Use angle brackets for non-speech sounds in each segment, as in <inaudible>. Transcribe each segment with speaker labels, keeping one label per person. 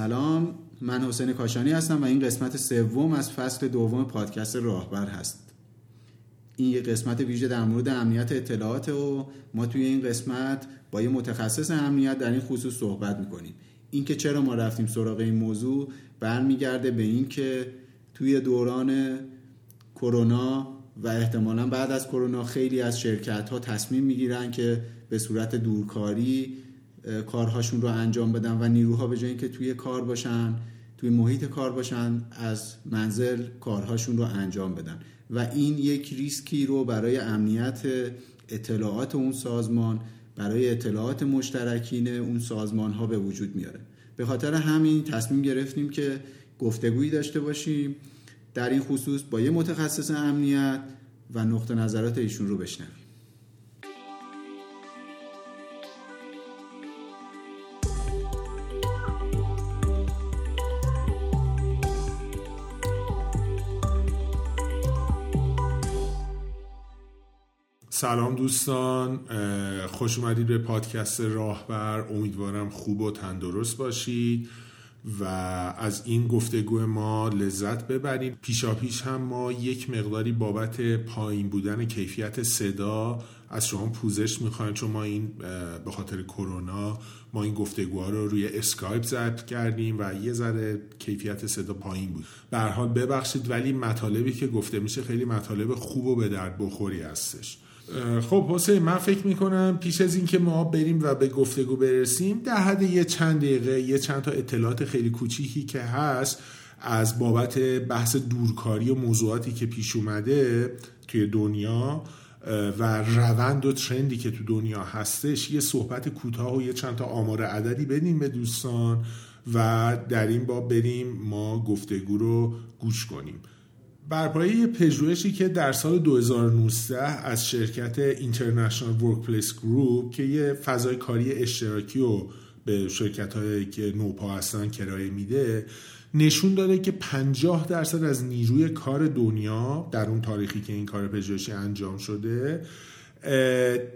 Speaker 1: سلام. من حسین کاشانی هستم و این قسمت سوم از فصل دوم پادکست راهبر هست. این یه قسمت ویژه در مورد امنیت اطلاعات و ما توی این قسمت با یه متخصص امنیت در این خصوص صحبت می‌کنیم. اینکه چرا ما رفتیم سراغ این موضوع برمیگرده به اینکه توی دوران کرونا و احتمالا بعد از کرونا خیلی از شرکت ها تصمیم می‌گیرن که به صورت دورکاری کارهاشون رو انجام بدن و نیروها به جای اینکه توی کار باشن توی محیط کار باشن از منزل کارهاشون رو انجام بدن. و این یک ریسکی رو برای امنیت اطلاعات اون سازمان برای اطلاعات مشترکین اون سازمان ها به وجود میاره. به خاطر همین تصمیم گرفتیم که گفتگویی داشته باشیم در این خصوص با یه متخصص امنیت و نقطه نظرات ایشون رو بشنویم.
Speaker 2: سلام دوستان خوش اومدید به پادکست راهبر. امیدوارم خوب و تندرست باشید و از این گفتگو ما لذت ببریم پیشا پیش هم ما یک مقداری بابت پایین بودن کیفیت صدا از شما پوزش می‌خوایم. چون ما این به خاطر کرونا ما این گفتگوها رو روی اسکایپ ضبط کردیم و یه ذره کیفیت صدا پایین بود. به حال ببخشید ولی مطالبی که گفته میشه خیلی مطالب خوب و به درد بخوری هستش. خب حسین من فکر می‌کنم پیش از اینکه ما بریم و به گفتگو برسیم در حد یه چند دقیقه یه چند تا اطلاعات خیلی کوچیکی که هست از بابت بحث دورکاری و موضوعاتی که پیش اومده توی دنیا و روند و ترندی که تو دنیا هستش یه صحبت کوتاه و یه چند تا آمار عددی بدیم به دوستان و در این باب بریم ما گفتگو رو گوش کنیم. بر پایه پژوهشی که در سال 2019 از شرکت اینترنشنال ورکپلیس گروپ که یه فضای کاری اشتراکی رو به شرکت هایی که نوپا هستن کرایه میده نشون داده که 50 درصد از نیروی کار دنیا در اون تاریخی که این کار پژوهشی انجام شده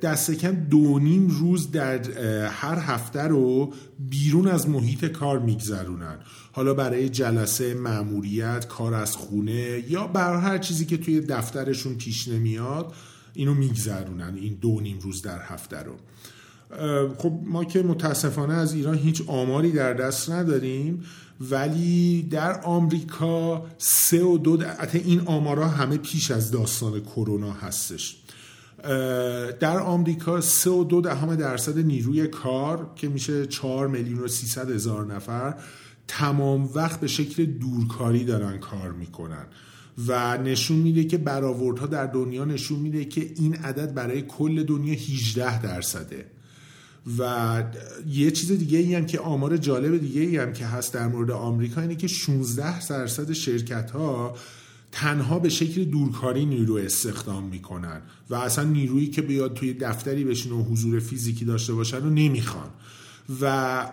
Speaker 2: دست کم دو نیم روز در هر هفته رو بیرون از محیط کار میگذرونن. حالا برای جلسه معموریت کار از خونه یا برای هر چیزی که توی دفترشون پیش نمیاد اینو میگذرونن این دو نیم روز در هفته رو. خب ما که متاسفانه از ایران هیچ آماری در دست نداریم ولی در آمریکا سه و دو این آمارا همه پیش از داستان کرونا هستش. در آمریکا سه و دو دهم درصد نیروی کار که میشه 4 میلیون و 300 هزار نفر تمام وقت به شکل دورکاری دارن کار می‌کنن. و نشون میده که برآوردها در دنیا نشون میده که این عدد برای کل دنیا 18 درصده. و یه چیز دیگه ای هم که آمار جالب دیگه ای هم که هست در مورد آمریکا اینه که 16 درصد شرکت ها تنها به شکل دورکاری نیرو استخدام می‌کنن و اصلا نیرویی که بیاد توی دفتری بشین و حضور فیزیکی داشته باشن رو نمی‌خوان. و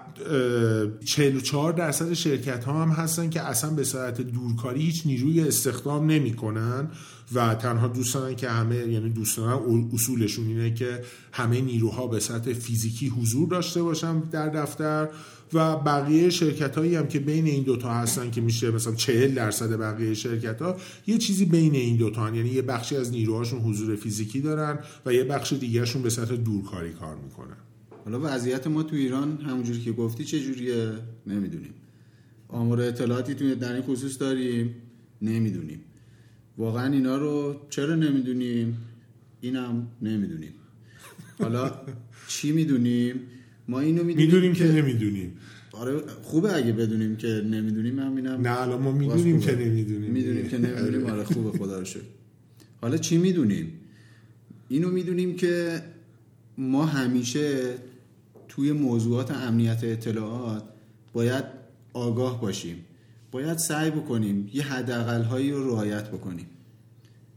Speaker 2: 44 درصد شرکت ها هم هستن که اصلا به صورت دورکاری هیچ نیروی استخدام نمی‌کنن و تنها دوستانن که همه یعنی دوستان اصولشون اینه که همه نیروها به صورت فیزیکی حضور داشته باشن در دفتر و بقیه شرکت هایی هم که بین این دوتا هستن که میشه مثلا 40 درصد بقیه شرکت ها یه چیزی بین این دوتا. یعنی یه بخشی از نیروهاشون حضور فیزیکی دارن و یه بخش دیگهشون به سطح دورکاری کار می‌کنن.
Speaker 1: حالا وضعیت ما تو ایران همونجوری که گفتی چه جوریه نمی‌دونیم. آمار اطلاعاتی تو در این خصوص داریم؟ نمی‌دونیم. واقعا اینا رو چرا نمی‌دونیم؟ اینم نمی‌دونیم. حالا چی می‌دونیم؟ ما اینو
Speaker 2: می‌دونیم, می‌دونیم که, نمی‌دونیم.
Speaker 1: آره خوبه اگه بدونیم که نمی‌دونیم همینم
Speaker 2: نه الان ما می‌دونیم که نمی‌دونیم
Speaker 1: می‌دونیم که نمی‌دونیم آره خوبه <laughs> خدا رو شکر. حالا چی می‌دونیم؟ اینو می‌دونیم که ما همیشه توی موضوعات امنیت اطلاعات باید آگاه باشیم. باید سعی بکنیم یه حداقل هایی رو رعایت بکنیم.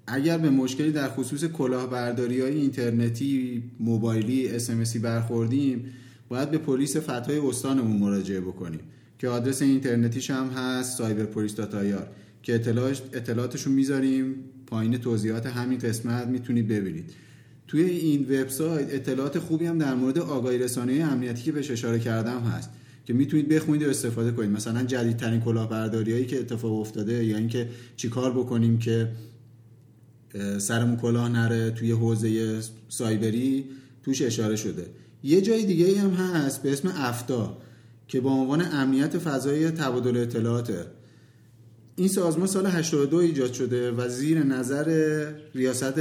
Speaker 1: اگر به مشکلی در خصوص کلاهبرداری های اینترنتی موبایلی اسمسی برخوردیم باید به پلیس فتای استانمون مراجعه بکنیم که آدرس اینترنتیش هم هست داتایار که اطلاعاتشون می‌ذاریم. پایین توضیحات همین قسمت می‌تونید ببینید. توی این وبسایت اطلاعات خوبی هم در مورد آگاهی رسانی امنیتی که بهش اشاره کردم هست که می‌تونید بخونید و استفاده کنید. مثلا جدیدترین کلاهبرداری هایی که اتفاق افتاده یا اینکه چیکار بکنیم که سرمون کلاه نره توی حوزه سایبری توش اشاره شده. یه جای دیگه هم هست به اسم افتا که با عنوان امنیت فضای تبادل اطلاعاته. این سازمان سال 82 ایجاد شده و زیر نظر ریاست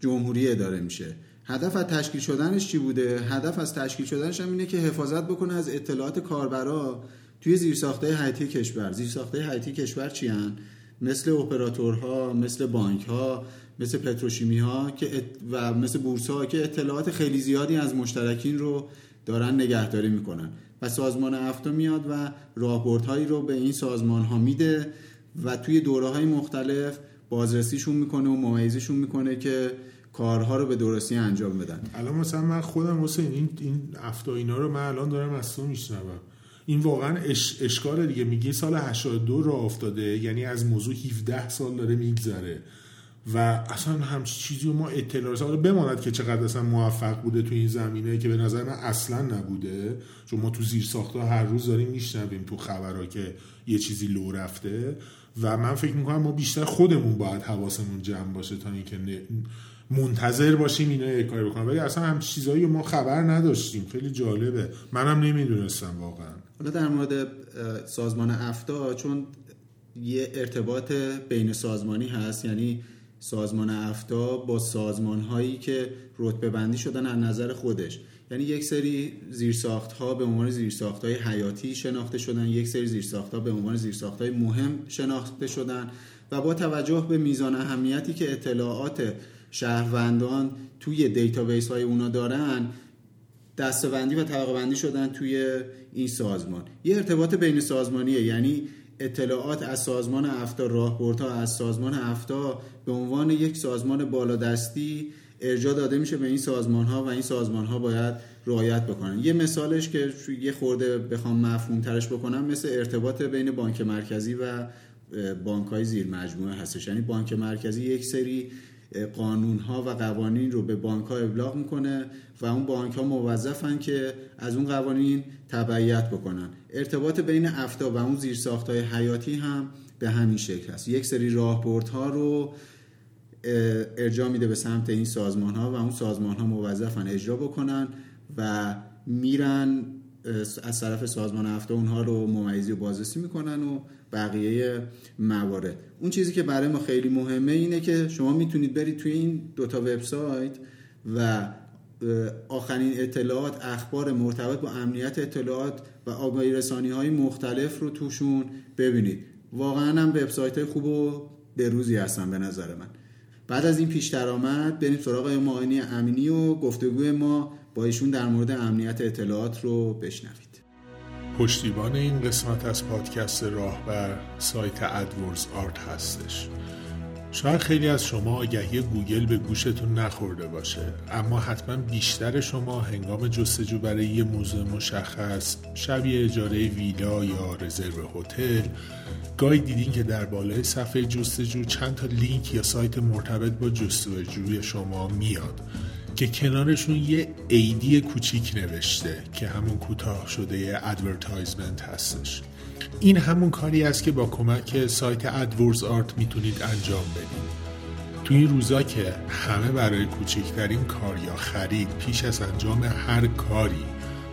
Speaker 1: جمهوری اداره میشه. هدف از تشکیل شدنش چی بوده؟ هدف از تشکیل شدنش هم اینه که حفاظت بکنه از اطلاعات کاربرا توی زیرساختهای حیاتی کشور. زیرساختهای حیاتی کشور چی هن؟ مثل اپراتورها مثل بانک ها مثل پتروشیمی ها که و مثل بورس ها که اطلاعات خیلی زیادی از مشترکین رو دارن نگهداری می‌کنن. و سازمان افتا میاد و راهبردهایی رو به این سازمان ها میده و توی دوره های مختلف بازرسیشون می‌کنه و ممیزشون می‌کنه که کارها رو به درستی انجام بدن.
Speaker 2: الان مثلا من خودم حسین این این افتا اینا رو من الان دارم از تو میشنوم. این واقعا اش، اشکال دیگه. میگی سال 82 را افتاده یعنی از موضوع 17 سال داره میگذره. و اصلا همچی چیزی رو ما اطلاع رسانی بماند که چقدر اصلا موفق بوده تو این زمینه که به نظر من اصلا نبوده چون ما تو زیر ساخته هر روز داریم میشنویم تو خبرها که یه چیزی لو رفته و من فکر می‌کنم ما بیشتر خودمون باید حواسمون جمع باشه تا اینکه منتظر باشیم اینا یه کاری بکنم ولی اصلا هم چیزایی ما خبر نداشتیم. خیلی جالبه. منم نمی‌دونستم واقعا.
Speaker 1: حالا در مورد سازمان افتا چون یه ارتباط بین سازمانی هست یعنی سازمان افتا با سازمان هایی که رتبه بندی شدن از نظر خودش. یعنی یک سری زیرساخت ها به عنوان زیرساخت های حیاتی شناخته شدن یک سری زیرساخت ها به عنوان زیرساخت های مهم شناخته شدن و با توجه به میزان اهمیتی که اطلاعات شهروندان توی database های اونا دارن دسته‌بندی و طبقه بندی شدن توی این سازمان. یه ارتباط بین سازمانیه یعنی اطلاعات از سازمان افتا راهبردها از سازمان افتا به عنوان یک سازمان بالادستی ارجاع داده میشه به این سازمان ها و این سازمان ها باید رعایت بکنن. یه مثالش که یه خورده بخوام مفهوم ترش بکنم مثل ارتباط بین بانک مرکزی و بانک های زیر مجموعه هستش. یعنی بانک مرکزی یک سری قانون ها و قوانین رو به بانک ها ابلاغ می‌کنه و اون بانک ها موظفن که از اون قوانین تبعیت بکنن. ارتباط بین افتا و اون زیرساخت های حیاتی هم به همین شکل هست یک سری راهبردها رو ارجاع میده به سمت این سازمان ها و اون سازمان ها موظفن اجرا بکنن و میرن از طرف سازمان هفته اونها رو ممیزی و بازرسی می‌کنن و بقیه موارد. اون چیزی که برای ما خیلی مهمه اینه که شما می‌تونید برید توی این دوتا وبسایت و آخرین اطلاعات اخبار مرتبط با امنیت اطلاعات و آگاهی رسانی های مختلف رو توشون ببینید. واقعا هم وبسایت های خوب و به روزی هستن به نظر من. بعد از این پیش درآمد بریم سراغ معاینه امنی و گفتگوی ما با ایشون در مورد امنیت اطلاعات رو بشنوید
Speaker 2: پشتیبان این قسمت از پادکست راهبر سایت AdWords Art هستش. شاید خیلی از شما آگهی گوگل به گوشتون نخورده باشه اما حتما بیشتر شما هنگام جستجو برای یه موضوع مشخص شبیه اجاره ویلا یا رزرو هتل گاهی دیدین که در بالای صفحه جستجو چند تا لینک یا سایت مرتبط با جستجوی شما میاد. که کنارشون یه Ad ی کوچیک نوشته که همون کوتاه شده advertisement هستش. این همون کاری است که با کمک سایت AdWords Art می‌تونید انجام بدید. تو این روزا که همه برای کوچکترین کار یا خرید پیش از انجام هر کاری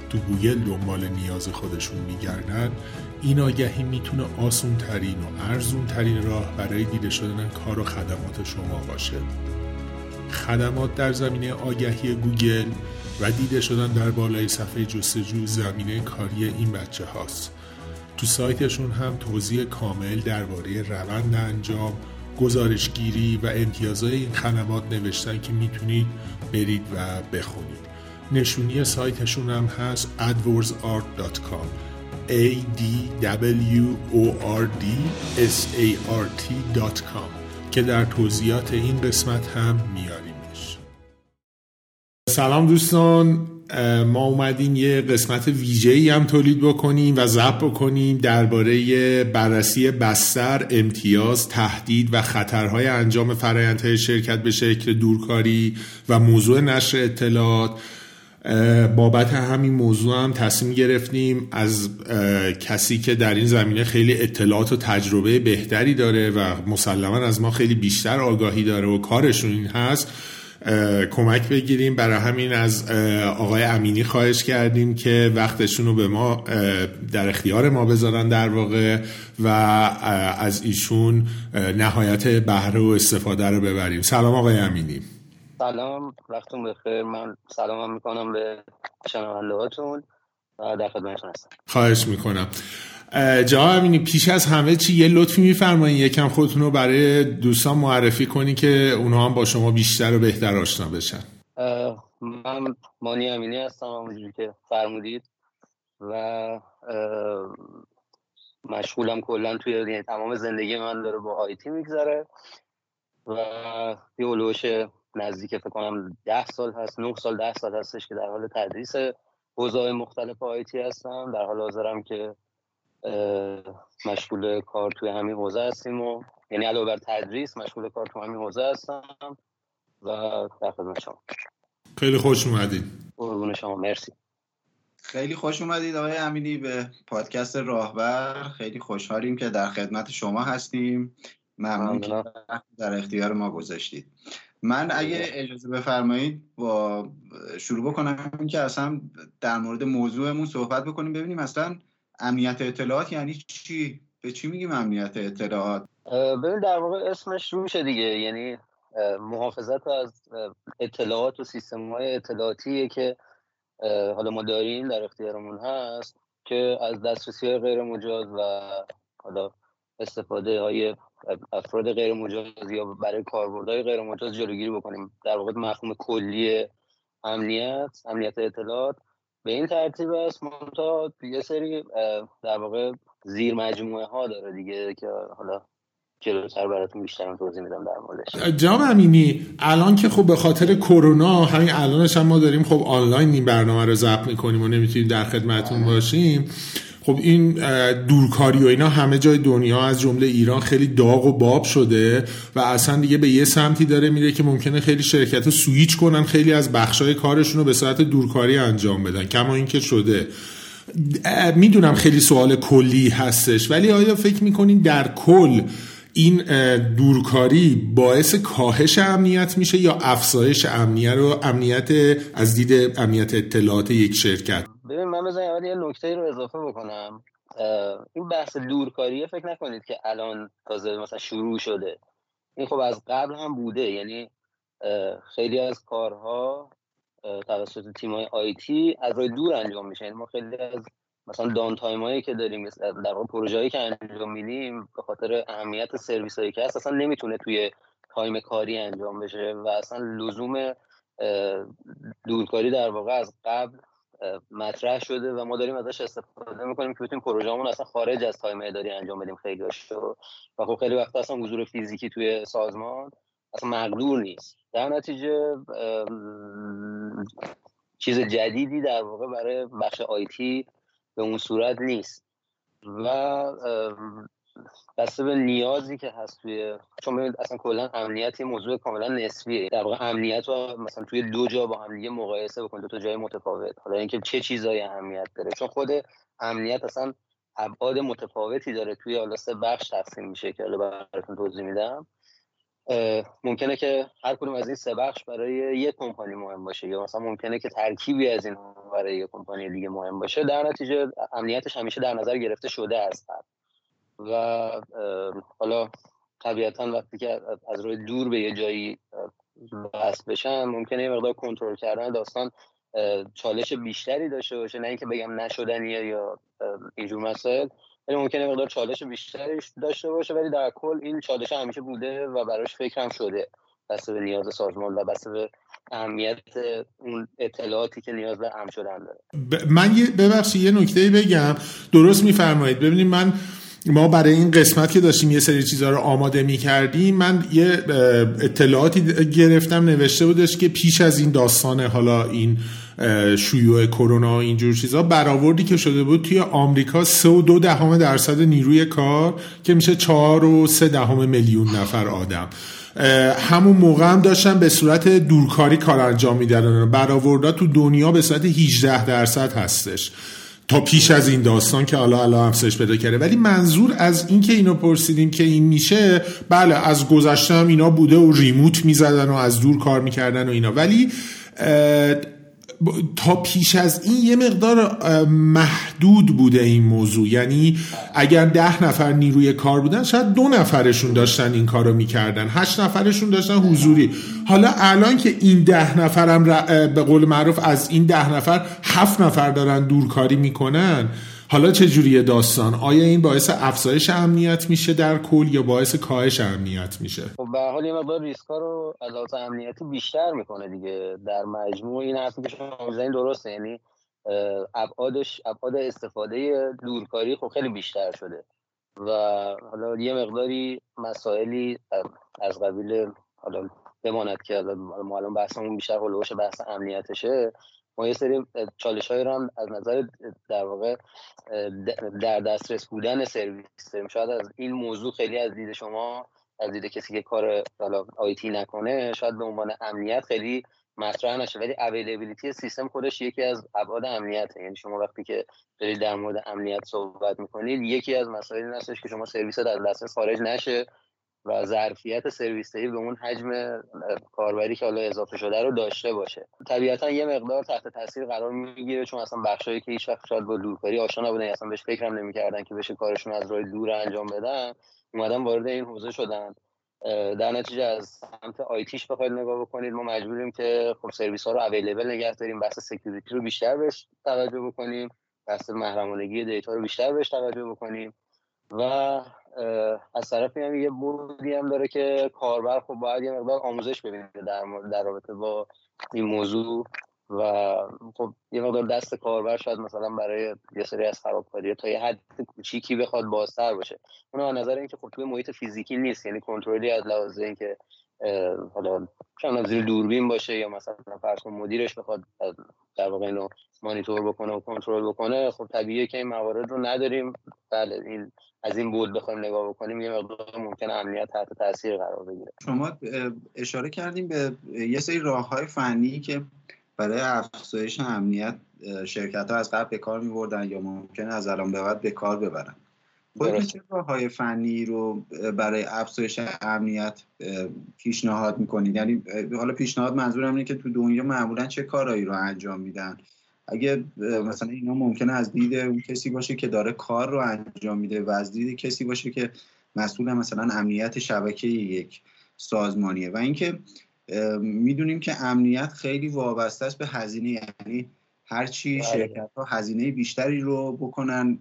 Speaker 2: تو گوگل دنبال نیاز خودشون میگردن این آگهی می‌تونه آسون ترین و ارزون ترین راه برای دیده شدن کار و خدمات شما باشه. خدمات در زمینه آگهی گوگل و دیده شدن در بالای صفحه جستجو زمینه کاری این بچه هاست. تو سایتشون هم توضیح کامل درباره روند انجام گزارشگیری و امتیازهای این خدمات نوشتن که می‌تونید برید و بخونید. نشونی سایتشون هم هست adwordsart.com a d w o r d s a r t.com که در توضیحات این قسمت هم میاریمش. سلام دوستان ما اومدیم یه قسمت ویژه ای هم تولید بکنیم و ضبط بکنیم درباره بررسی بستر امتیاز تهدید و خطرهای انجام فرایندهای شرکت به شکل دورکاری و موضوع نشر اطلاعات. بابت همین موضوع هم تصمیم گرفتیم از کسی که در این زمینه خیلی اطلاعات و تجربه بهتری داره و مسلما از ما خیلی بیشتر آگاهی داره و کارشون این هست کمک بگیریم. برای همین از آقای امینی خواهش کردیم که وقتشون رو به ما در اختیار ما بذارن در واقع و از ایشون نهایت بهره و استفاده رو ببریم. سلام آقای امینی.
Speaker 3: سلام وقتون بخیر. من سلام می‌کنم به شنونده هاتون و در خدمتتون هستم.
Speaker 2: خواهش می‌کنم. جا امینی پیش از همه چی یه لطفی میفرمایین؟ یکم خودتون رو برای دوستان معرفی کنی که اونها هم با شما بیشتر و بهتر آشنا بشن.
Speaker 3: من مانی امینی هستم همونجوری که فرمودید. و مشغولم کلا توی یعنی تمام زندگی من داره با آیتی میگذره. و بیولوش نزدیک فکر کنم ده سال هست نه سال ده سال هستش که در حال تدریس حوزه مختلف آیتی هستم. در حال حاضرم که مشغول کار توی همین حوزه هستیم و یعنی علاوه بر تدریس مشغول کار توی همین حوزه هستم و در خدمت شما.
Speaker 2: خیلی خوش اومدید
Speaker 3: قربون شما مرسی.
Speaker 1: خیلی خوش اومدید آقای امینی به پادکست راهبر. خیلی خوشحالیم که در خدمت شما هستیم. ممنون که در اختیار ما گذاشتید. من اگه اجازه بفرمایید با شروع بکنم که اصلا در مورد موضوعمون صحبت بکنیم ببینیم اصلا امنیت اطلاعات یعنی چی؟ به چی میگیم امنیت اطلاعات؟
Speaker 3: ببین در واقع اسمش روشه دیگه یعنی محافظت از اطلاعات و سیستم های اطلاعاتیه که حالا ما داریم در اختیارمون هست که از دسترسی های غیر مجاز و حالا استفاده های افراد غیر مجاز یا برای کاربردهای غیر مجاز جلوگیری بکنیم. در واقع مفهوم کلی امنیت امنیت اطلاعات به این ترتیب است. منتها یه سری در واقع زیر مجموعه ها داره دیگه که حالا جلوتر براتون بیشتر توضیح میدم در موردش.
Speaker 2: جناب امینی الان که خب به خاطر کرونا همین الانش هم ما داریم خب آنلاین این برنامه رو ضبط می‌کنیم و نمی‌تونیم در خدمتون باشیم. خب این دورکاری و اینا همه جای دنیا از جمله ایران خیلی داغ و باب شده و اصلا دیگه به یه سمتی داره میره که ممکنه خیلی شرکت سویچ کنن خیلی از بخشای کارشون رو به صورت دورکاری انجام بدن کما اینکه شده. می‌دونم خیلی سوال کلی هستش ولی آیا فکر می‌کنین در کل این دورکاری باعث کاهش امنیت میشه یا افزایش امنیت رو امنیت از دید امنیت اطلاعات یک شرکت؟
Speaker 3: ببین من بزنم اول یه نکته رو اضافه بکنم. این بحث دورکاریه فکر نکنید که الان تازه مثلا شروع شده. این خب از قبل هم بوده. یعنی خیلی از کارها توسط تیم های IT از روی دور انجام میشه. یعنی ما خیلی از مثلا downtime هایی که داریم در واقع پروژه‌ای که انجام میدیم به خاطر اهمیت سرویس هایی که هست اصلا نمی‌تونه توی time کاری انجام بشه. و اصلا لزوم دورکاری در واقع از قبل مطرح شده و ما داریم ازش استفاده می‌کنیم که بتونیم پروژه‌مون اصلا خارج از تایم اداری انجام بدیم خیلی و خب خیلی وقت اصلا حضور فیزیکی توی سازمان اصلا مقدور نیست. در نتیجه چیز جدیدی در واقع برای بخش آیتی به اون صورت نیست. و بسته به نیازی که هست توی چون ببینید اصلا کلا امنیت یه موضوع کاملا نسبیه. در واقع امنیت رو مثلا توی دو جا با هم دیگه مقایسه بکنید دو تا جای متفاوت. حالا اینکه چه چیزایی اهمیت داره. چون خود امنیت اصلا ابعاد متفاوتی داره توی حالا سه بخش تقسیم میشه که حالا براتون توضیح میدم. ممکنه که هر کدوم از این سه بخش برای یک کمپانی مهم باشه یا مثلا ممکنه که ترکیبی از این برای یک کمپانی دیگه مهم باشه. در نتیجه امنیتش همیشه در نظر گرفته شده است. و حالا طبیعتا وقتی که از روی دور به یه جایی بست بشن ممکنه یه مقدار کنترل کردن داستان چالش بیشتری داشته باشه. نه اینکه بگم نشدنیه یا اینجور مسائل ولی ممکنه مقدار چالش بیشتری داشته باشه ولی در کل این چالش همیشه بوده و براش هم شده. بسته به نیاز سازمان و بسته به اهمیت اون اطلاعاتی که نیاز به امن شدن داره.
Speaker 2: من یه ببخشید یه نکته بگم. درست میفرمایید. ببینید من ما برای این قسمت که داشتیم یه سری چیزها رو آماده می کردیم من یه اطلاعاتی گرفتم نوشته بودش که پیش از این داستان حالا این شیوع کرونا و اینجور چیزا برآوردی که شده بود توی آمریکا سه و دو دهم درصد نیروی کار که میشه چهار و سه دهم میلیون نفر آدم. همون موقع هم داشتن به صورت دورکاری کار انجام می‌دادن. برآوردا تو دنیا به صورت 18 درصد هستش. تا پیش از این داستان که حالا الان افزایش پیدا کرده. ولی منظور از این که اینو پرسیدیم که این میشه بله از گذشته هم اینا بوده و ریموت می‌زدن و از دور کار می‌کردن و اینا. ولی تا پیش از این یه مقدار محدود بوده این موضوع. یعنی اگر ده نفر نیروی کار بودن شاید دو نفرشون داشتن این کارو می‌کردن. هشت نفرشون داشتن حضوری. حالا الان که این ده نفرم به قول معروف از این ده نفر هفت نفر دارن دورکاری می‌کنن حالا چه جوریه داستان؟ آیا این باعث افزایش امنیت میشه در کل یا باعث کاهش امنیت میشه؟
Speaker 3: خب به حال یه مقدار ریسکا رو از لحاظ امنیتی بیشتر می‌کنه دیگه. در مجموع این حرفی که شما درسته یعنی ابعادش ابعاد استفاده دورکاری خب خیلی بیشتر شده. و حالا یه مقداری مسائلی از قبیل حالا بماند که ما الان بحثمون بیشتر هلوش بحث امنیتشه. ما یه سری چالش های رو هم از نظر در واقع در دسترس بودن سرویس داریم. شاید از این موضوع خیلی از دید شما از دید کسی که کار آیتی نکنه شاید به عنوان امنیت خیلی مطرح نشه. ولی اویلیبیلیتی سیستم خودش یکی از ابعاد امنیت یعنی شما وقتی که دارید در مورد امنیت صحبت می‌کنید یکی از مسائلی هستش که شما سرویس در دسترس خارج نشه. و ظرفیت سرویس به اون حجم کاربری که حالا اضافه شده رو داشته باشه. طبیعتا یه مقدار تحت تاثیر قرار می‌گیره چون اصلا بخشایی که هیچ وقت شاید با دورکاری آشنا نبودن اصلا بهش فکرم نمی‌کردن که بشه کارشون از راه دور انجام بدن اومدن وارد این حوزه شدن. در نتیجه از سمت IT ش بخواید نگاه بکنید ما مجبوریم که خب سرویس ها رو available نگه داریم بحث security رو بیشتر بهش توجه بکنیم بحث محرمانگی data رو بیشتر بهش توجه بکنیم و از طرفی هم یه بودی هم داره که کاربر خب باید یه مقدار آموزش ببینه در, در رابطه با این موضوع و خب یه مقدار دست کاربر شاید مثلا برای یه سری از خرابکاری تا یه حد کوچیکی بخواد بازتر باشه. اون نظر اینکه خب توی محیط فیزیکی نیست یعنی کنترلی از لحاظ اینکه حالا چند زیر دوربین باشه یا مثلا فرض مدیرش بخواد در واقع اینو مانیتور بکنه و کنترل بکنه خب طبیعیه که این موارد رو نداریم. بله این از این بود بخوایم نگاه بکنیم یه مقدار ممکن امنیت تحت تاثیر قرار بگیره.
Speaker 1: شما اشاره کردیم به یه سری راه های فنی که برای افزایش امنیت شرکت ها از قبل به کار می بردن یا ممکن از الان به بعد به کار ببرن. خود چه راه های فنی رو برای افزایش امنیت پیشنهاد می‌کنید؟ یعنی حالا پیشنهاد منظورم اینه که تو دنیا معمولا چه کارهایی رو انجام میدن؟ اگه مثلا اینا ممکنه از دید اون کسی باشه که داره کار رو انجام میده و از دید کسی باشه که مسئول مثلا امنیت شبکه یک سازمانیه. و اینکه می‌دونیم که امنیت خیلی وابسته است به هزینه یعنی هرچی بله. شرکت ها هزینه بیشتری رو بکنن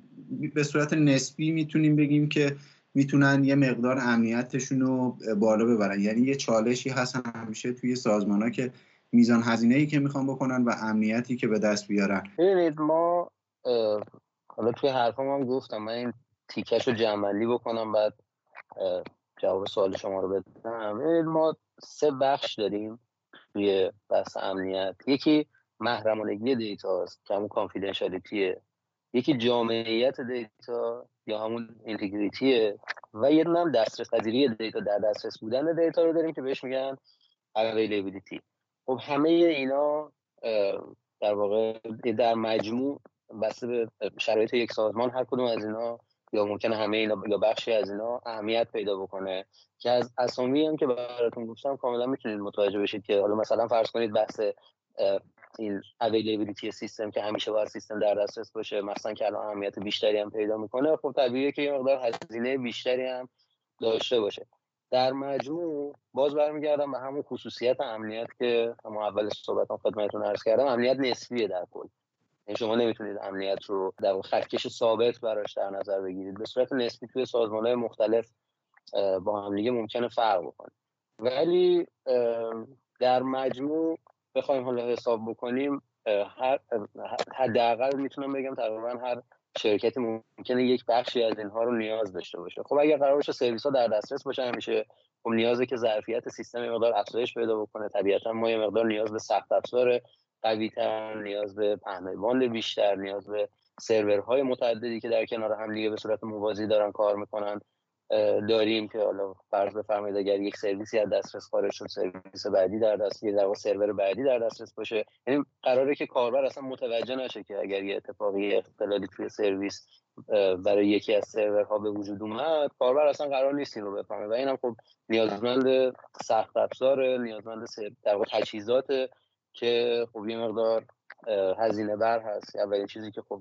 Speaker 1: به صورت نسبی می‌تونیم بگیم که می‌تونن یه مقدار امنیتشون رو بالا ببرن. یعنی یه چالشی هست همیشه توی سازمان ها که میزان هزینه ای که می‌خوان بکنن و امنیتی که به دست بیارن.
Speaker 3: ببینید ما حالا توی حرفم هم گفتم من این تیکش رو جمعلی بکنم بعد جواب سوال شما رو بدم. ما سه بخش داریم توی بحث امنیت. یکی محرمانگی data است که همون confidentiality ه یکی جامعیت data یا همون integrity ه و یه هم دسترس پذیری data در دسترس بودن data رو داریم که بهش میگن اویلیبیلیتی خب همه اینا در واقع در مجموع بسته به شرایط یک سازمان هر کدوم از اینا یا ممکنه همه اینا یا بخشی از اینا اهمیت پیدا بکنه که از اسامی هم که براتون گفتم کاملا می‌تونید متوجه بشید که حالا مثلا فرض کنید بحث این اویلیبیلیتی سیستم که همیشه باید سیستم در دسترس باشه مثلا که الان اهمیت بیشتری هم پیدا می‌کنه خب طبیعیه که یه مقدار هزینه بیشتری هم داشته باشه. در مجموع باز برمیگردم به همون خصوصیت امنیت که همون اول صحبتم خدمتتون عرض کردم امنیت نسبیه در کل. یعنی شما نمی‌تونید امنیت رو در خطکش ثابت براش در نظر بگیرید. به صورت نسبی توی سازمان های مختلف با هم دیگه ممکنه فرق بکنه. ولی در مجموع بخوایم حالا حساب بکنیم هر حداقل می‌تونم بگم تقریبا هر شرکتی ممکنه یک بخشی از اینها رو نیاز داشته باشه. خب اگر قرار باشه سرویس ها در دسترس باشه همیشه خب نیازه که ظرفیت سیستم مقدار افزایش پیدا بکنه. طبیعتا ما یه مقدار نیاز به سخت افزار قوی تر نیاز به پهنای باند بیشتر نیاز به سرورهای متعددی که در کنار هم دیگه به صورت موازی دارن کار می‌کنن. داریم که حالا فرض بفرمایید اگر یک سرویسی از دسترس خارج شد سرویس بعدی در دست در سرور بعدی در دسترس باشه. یعنی قراره که کاربر اصلا متوجه نشه که اگر یه اتفاقی اختلالی توی سرویس برای یکی از سرورها به وجود اومد کاربر اصلا قرار نیست رو بفهمه. و اینم خب نیازمند سخت افزار نیازمند در واقع تجهیزات که خب یه مقدار هزینه بر هست. اولین چیزی که خب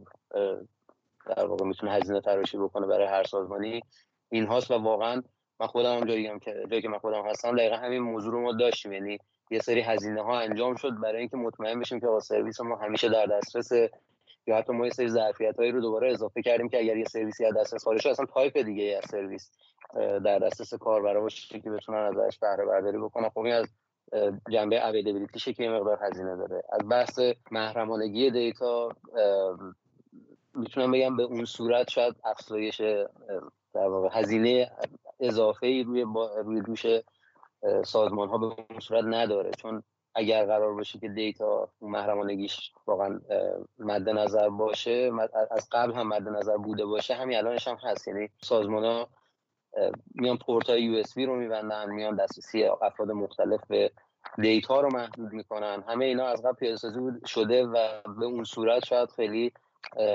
Speaker 3: در واقع می‌تونه هزینه تراشی بکنه برای هر سازمانی این هاست و واقعا من خودم هم جایی که جایی که من خودم هستم دقیقا همین موضوع رو ما داشتیم. یعنی یه سری هزینه ها انجام شد برای اینکه مطمئن بشیم که با سرویس ما همیشه در دسترس یا حتی ما یه سری ظرفیت هایی رو دوباره اضافه کردیم که اگر یه سرویسی از دسترس خارج اصلا تایپ دیگه از سرویس در دسترس کاربرا باشه که بتونن ازش بهره برداری بکنن. خب این از جنبه availability که مقدار هزینه داره. از بحث محرمانگی data می‌تونم بگم به اون صورت شاید افزایش در واقع هزینه اضافه روی روی دوش سازمان ها به اون صورت نداره. چون اگر قرار باشه که data محرمانگیش واقعا مد نظر باشه از قبل هم مد نظر بوده باشه همین الانش هم هست. یعنی سازمان ها میان پورت های USB رو میبندن میان دسترسی افراد مختلف به data رو محدود می‌کنن. همه اینا از قبل پیاده شده و به اون صورت شاید خیلی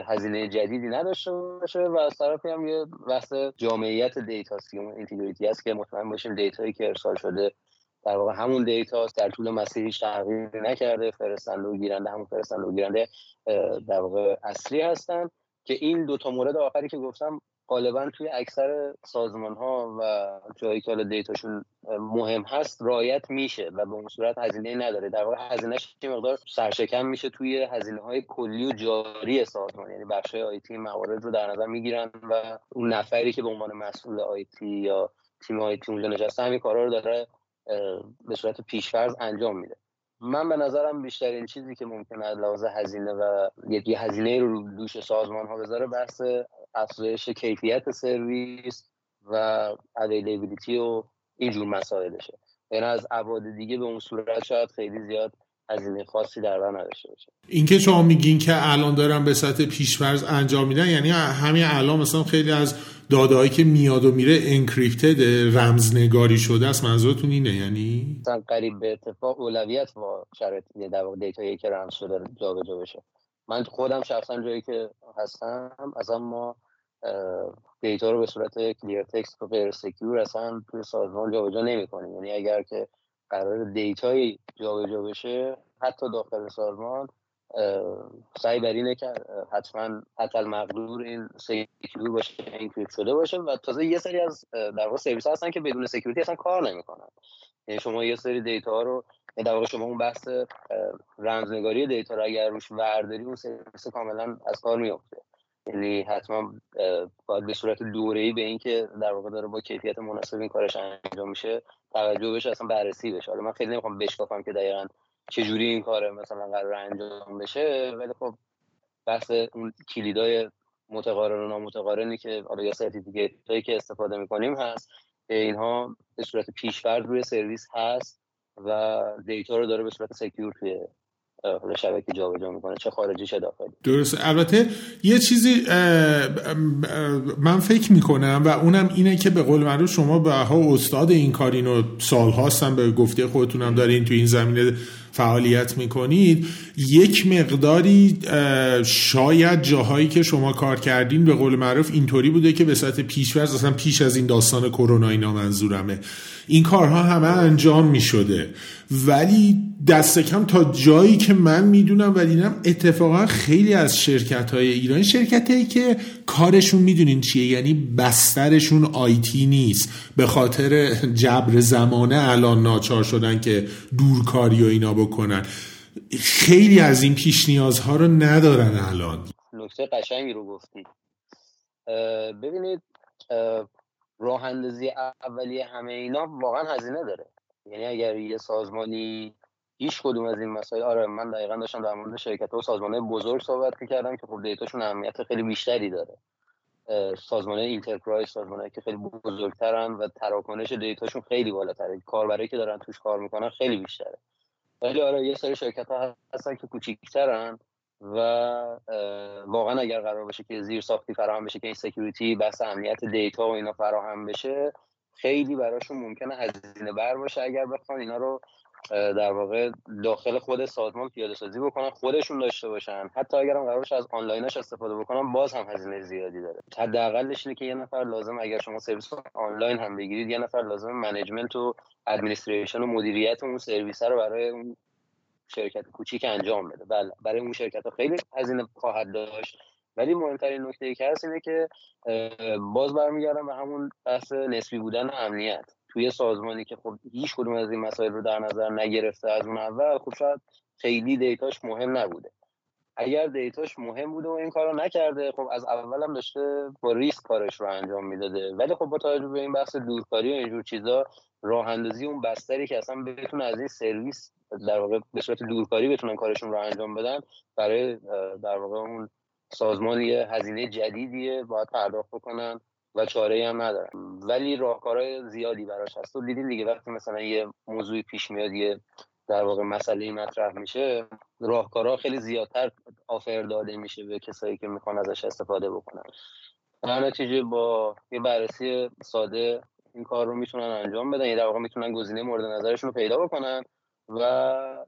Speaker 3: هزینه جدیدی نداشته باشه و از طرفی هم یه بحث جامعیت data اون integrity هست که مطمئن باشیم data یی که ارسال شده در واقع همون دیتا در طول مسیر هیچ تغییری نکرده فرستنده و گیرنده همون فرستنده و گیرنده در واقع اصلی هستن که این دو تا مورد آخری که گفتم غالبا توی اکثر سازمان ها و جایی که حالا دیتاشون مهم هست رایت میشه و به اون صورت هزینه نداره. در واقع هزینهش یه مقدار سرشکم میشه توی هزینه های کلی و جاری سازمان. یعنی بخش آیتی موارد رو در نظر می‌گیرن و اون نفری که به عنوان مسئول آیتی یا تیم آیتی اونجا نشسته همین کارا رو داره به صورت پیشفرض انجام میده. من به نظرم بیشترین چیزی که ممکنه لحاظ هزینه و یه هزینه رو دوش سازمان ها بذاره بحث افزایش کیفیت سرویس و اویلیبیلیتی و اینجور مسائلشه. یعنی از عواد دیگه به اون صورت شاید خیلی زیاد هزینه خاصی در بر نداشته باشه.
Speaker 2: اینکه شما میگین که الان دارن به سطح پیشورز انجام میدن یعنی همین الان مثلا خیلی از داده‌هایی که میاد و میره encrypted رمزنگاری شده است منظورتون اینه؟ یعنی؟
Speaker 3: مثلا قریب به اتفاق اولویت با شرط در واقع data یی که رمز شده جابجا بشه. من خودم شخصا جایی که هستم از ما data رو به صورت clear text و غیر secure اصلا توی سازمان جابجا نمی‌کنیم. یعنی اگر که قرار data یی جابجا بشه حتی داخل سازمان سعی بر اینه که حتما حتی المقدور این secure باشه encrypt شده باشه و تازه یه سری از در واقع سرویس هستن که بدون security اصلا کار نمی‌کنن. یعنی شما یه سری data ها رو یعنی در واقع شما اون بحث رمزنگاری data رو اگر روش ورداری اون سرویس کاملا از کار میفته یعنی حتما باید به صورت دوره‌ای به اینکه در واقع داره با کیفیت مناسب این کارش انجام میشه توجه بشه اصلا بررسی بشه. حالا من خیلی نمی‌خوام بشکافم که دقیقا چجوری این کار مثلا قرار انجام بشه؟ ولی خب بحث اون کلیدای متقارن و نامتقارنی که حالا یا certificate هایی که استفاده می‌کنیم هست. اینها به صورت پیشفرض روی سرویس هست و data رو داره به صورت secure توی شبکه جابجا می‌کنه. چه خارجی چه داخلی
Speaker 2: درست البته یه چیزی من فکر می‌کنم و اونم اینه که به قول معروف شما به ها استاد این کارین و سال هاستم به گفته خودتونم دارین تو این زمینه فعالیت می‌کنید یک مقداری شاید جاهایی که شما کار کردین به قول معروف اینطوری بوده که به سطح پیشورز اصلا پیش از این داستان کرونا اینا منظورمه. این کارها همه انجام می‌شده. ولی دست کم تا جایی که من می‌دونم و دیدم اتفاقا خیلی از شرکت های ایرانی شرکت هایی که کارشون می‌دونین چیه یعنی بسترشون آیتی نیست. به خاطر جبر زمانه الان ناچار شدن که دورکاری و اینا بکنن. خیلی از این پیش نیازها رو ندارن الان.
Speaker 3: نکته قشنگی رو گفتی. ببینید راه اندازی اولیه همه اینا واقعا هزینه داره. یعنی اگر یه سازمانی هیچ کدوم از این مسائل آره من دقیقا داشتم در مورد شرکت و سازمان بزرگ صحبت می‌کردم که خب دیتاشون اهمیت خیلی بیشتری داره. سازمان enterprise سازمانهایی که خیلی بزرگترن و تراکنش data شون خیلی بالاتره. کاربرایی که دارن توش کار می‌کنن خیلی بیشتره. ولی آره یه سری شرکت ها هستن که کوچیکترن. و واقعا اگر قرار باشه که زیر ساختی فراهم بشه که این security بحث امنیت data و اینا فراهم بشه خیلی براشون ممکنه هزینه بر باشه. اگر بخوان اینا رو در واقع داخل خود سازمان پیاده سازی بکنن خودشون داشته باشن. حتی اگر هم قرارش از آنلاینش استفاده بکنن باز هم هزینه زیادی داره. حداقلش اینه که یه نفر لازم اگر شما سرویس آنلاین هم بگیرید یه نفر لازم management و administration و مدیریت اون سرویس رو برای اون شرکت کوچیک انجام بده. بله برای اون شرکت ها خیلی هزینه خواهد داشت. ولی مهمترین نکته ای که هست اینه که باز برمیگردم به همون بحث نسبی بودن امنیت. توی سازمانی که خب هیچ کدوم از این مسائل رو در نظر نگرفته از اون اول خب شاید خیلی data ش مهم نبوده. اگر data ش مهم بوده و این کارو نکرده خب از اول هم داشته با ریسک کارش رو انجام می‌داده. ولی خب با توجه به این بحث دورکاری و اینجور چیزا راه اندازی اون بستری که اصلا بتونه از این سرویس در واقع به صورت دورکاری بتونن کارشون رو انجام بدن برای در واقع اون سازمان یه هزینه جدیدیه باید پرداخت بکنن و چاره هم ندارن. ولی راهکارهای زیادی براش هست. تو دیدین دیگه وقتی مثلا یه موضوعی پیش میاد یه در واقع مسئله مطرح میشه راهکارها خیلی زیادتر آفر داده میشه به کسایی که می‌خوان ازش استفاده بکنن. در نتیجه با یه بررسی ساده این کار رو می‌تونن انجام بدن یه در واقع می‌تونن گزینه مورد نظرشون رو پیدا بکنن و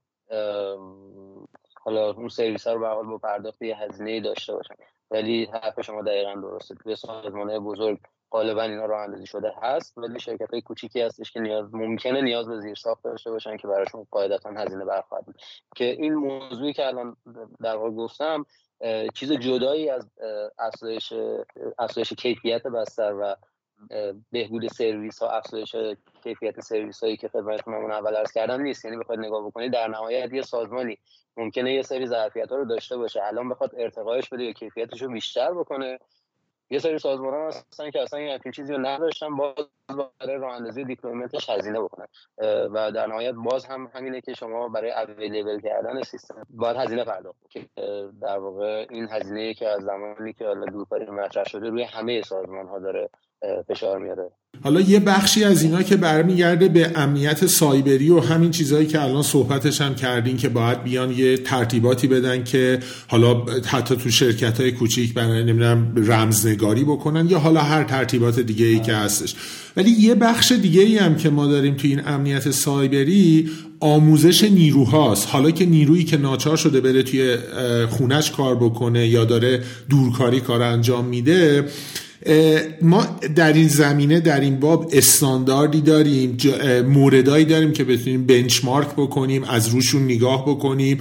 Speaker 3: حالا اون سرویس رو به حال با پرداخت یه هزینه داشته باشن. ولی حرف شما دقیقا درسته. توی سازمان بزرگ غالبا اینا راه اندازی شده هست ولی شرکت های کوچیکی هستش که نیاز ممکنه نیاز به زیر ساخت داشته باشن که براشون قاعدتا هزینه برخواهد که این موضوعی که الان در واقع گفتم چیز جدایی از افزایش افزایش کیفیت بستر و بهبود سرویس ها افزایش کیفیت سرویس هایی که خدمتتون اول عرض کردم نیست. یعنی بخواید نگاه بکنید در نهایت یه سازمانی ممکنه یه سری ظرفیت ها رو داشته باشه. الان بخواد ارتقایش بده یا کیفیتش رو بیشتر بکنه. یه سری سازمان ها هستن که اصلا این چیزی رو نداشتن باز برای راه اندازی deployment ش هزینه بکنن. و در نهایت باز هم همینه که شما برای اویلیبل کردن سیستم باید هزینه پرداخت که در واقع این هزینه که از زمانی که حالا دورکاری مطرح شده روی همه سازمان ها داره فشار میاره.
Speaker 2: حالا یه بخشی از اینا که برمیگرده به امنیت سایبری و همین چیزهایی که الان صحبتش هم کردین که باید بیان یه ترتیباتی بدن که حالا حتی تو شرکت های کوچیک برای نمی‌دونم رمزنگاری بکنن یا حالا هر ترتیبات دیگه ای که هستش. ولی یه بخش دیگه ای هم که ما داریم تو این امنیت سایبری آموزش نیروهاست. حالا که نیرویی که ناچار شده بره توی خونش کار بکنه یا داره دورکاری کار انجام میده ما در این زمینه در این باب استانداردی داریم موردایی داریم که بتونیم بنچمارک بکنیم از روشون نگاه بکنیم.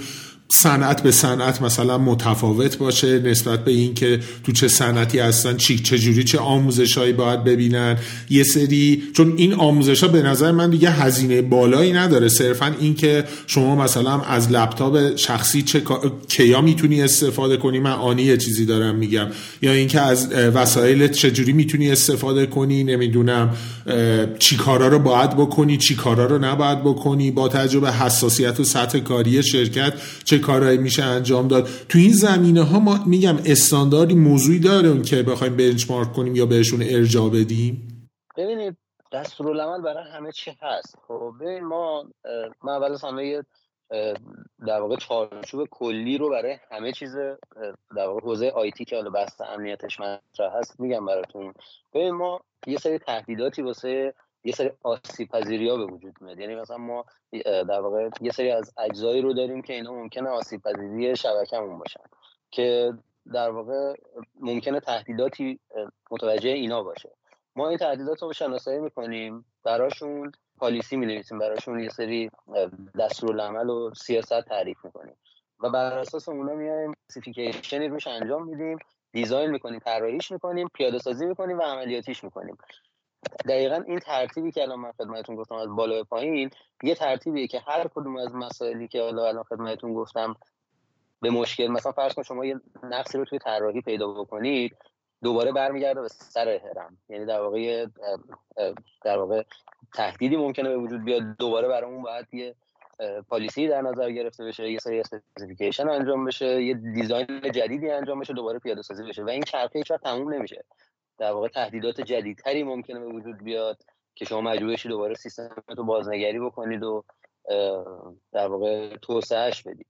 Speaker 2: صنعت به صنعت مثلا متفاوت باشه نسبت به اینکه تو چه صنعتی هستن چی چجوری چه آموزشهایی باید ببینن. یه سری چون این آموزش ها به نظر من دیگه هزینه بالایی نداره. صرفا اینکه شما مثلا از لپتاپ شخصی چه کیا می‌تونی استفاده کنی؟ من آنی یه چیزی دارم میگم. یا اینکه از وسایل چجوری می‌تونی استفاده کنی؟ نمی‌دونم چی کارا رو باید بکنی چی کارا رو نباید بکنی؟ با تجربه حساسیت و سطح کاری شرکت چه کارهایی میشه انجام داد. تو این زمینه ها ما میگم استانداردی موضوعی داره که بخوایم بنچمارک کنیم یا بهشون ارجاع بدیم.
Speaker 3: ببینید دستورالعمل برای همه چی هست. خب ببین ما من اول از همه در واقع چارچوب کلی رو برای همه چیز در واقع حوزه آیتی که حالا بحث امنیتش مطرح هست میگم براتون. ببین ما یه سری تهدیداتی واسه یه سری آسیب پذیری ها به وجود میاد. یعنی مثلا ما در واقع یه سری از اجزایی رو داریم که اینا ممکنه آسیب پذیری شبکه‌مون باشن که در واقع ممکنه تهدیداتی متوجه اینا باشه. ما این تهدیدات رو شناسایی می‌کنیم براشون policy می نویسیم براشون یه سری دستورالعمل و سیاست تعریف می‌کنیم. و بر اساس اونا میایم specification ی روش انجام میدیم design می‌کنیم طراحیش می‌کنیم پیاده سازی می‌کنیم و عملیاتیش می‌کنیم. دقیقا این ترتیبی که الان من خدمتتون گفتم از بالا به پایین یه ترتیبیه که هر کدوم از مسائلی که حالا الان خدمتتون گفتم به مشکل مثلا فرض کن شما یه نقصی رو توی طراحی پیدا بکنید دوباره برمیگرده به سر هرم. یعنی در واقع در واقع تهدیدی ممکنه به وجود بیاد دوباره برای اون باید یه policy در نظر گرفته بشه یه سری specification انجام بشه یه design جدیدی انجام بشه دوباره پیاده سازی بشه. و این چرخه هیچ تموم نمیشه. در واقع تهدیدات جدیدتری ممکنه به وجود بیاد که شما مجبور دوباره سیستم رو بازنگری بکنید و در واقع توسعهش بدید.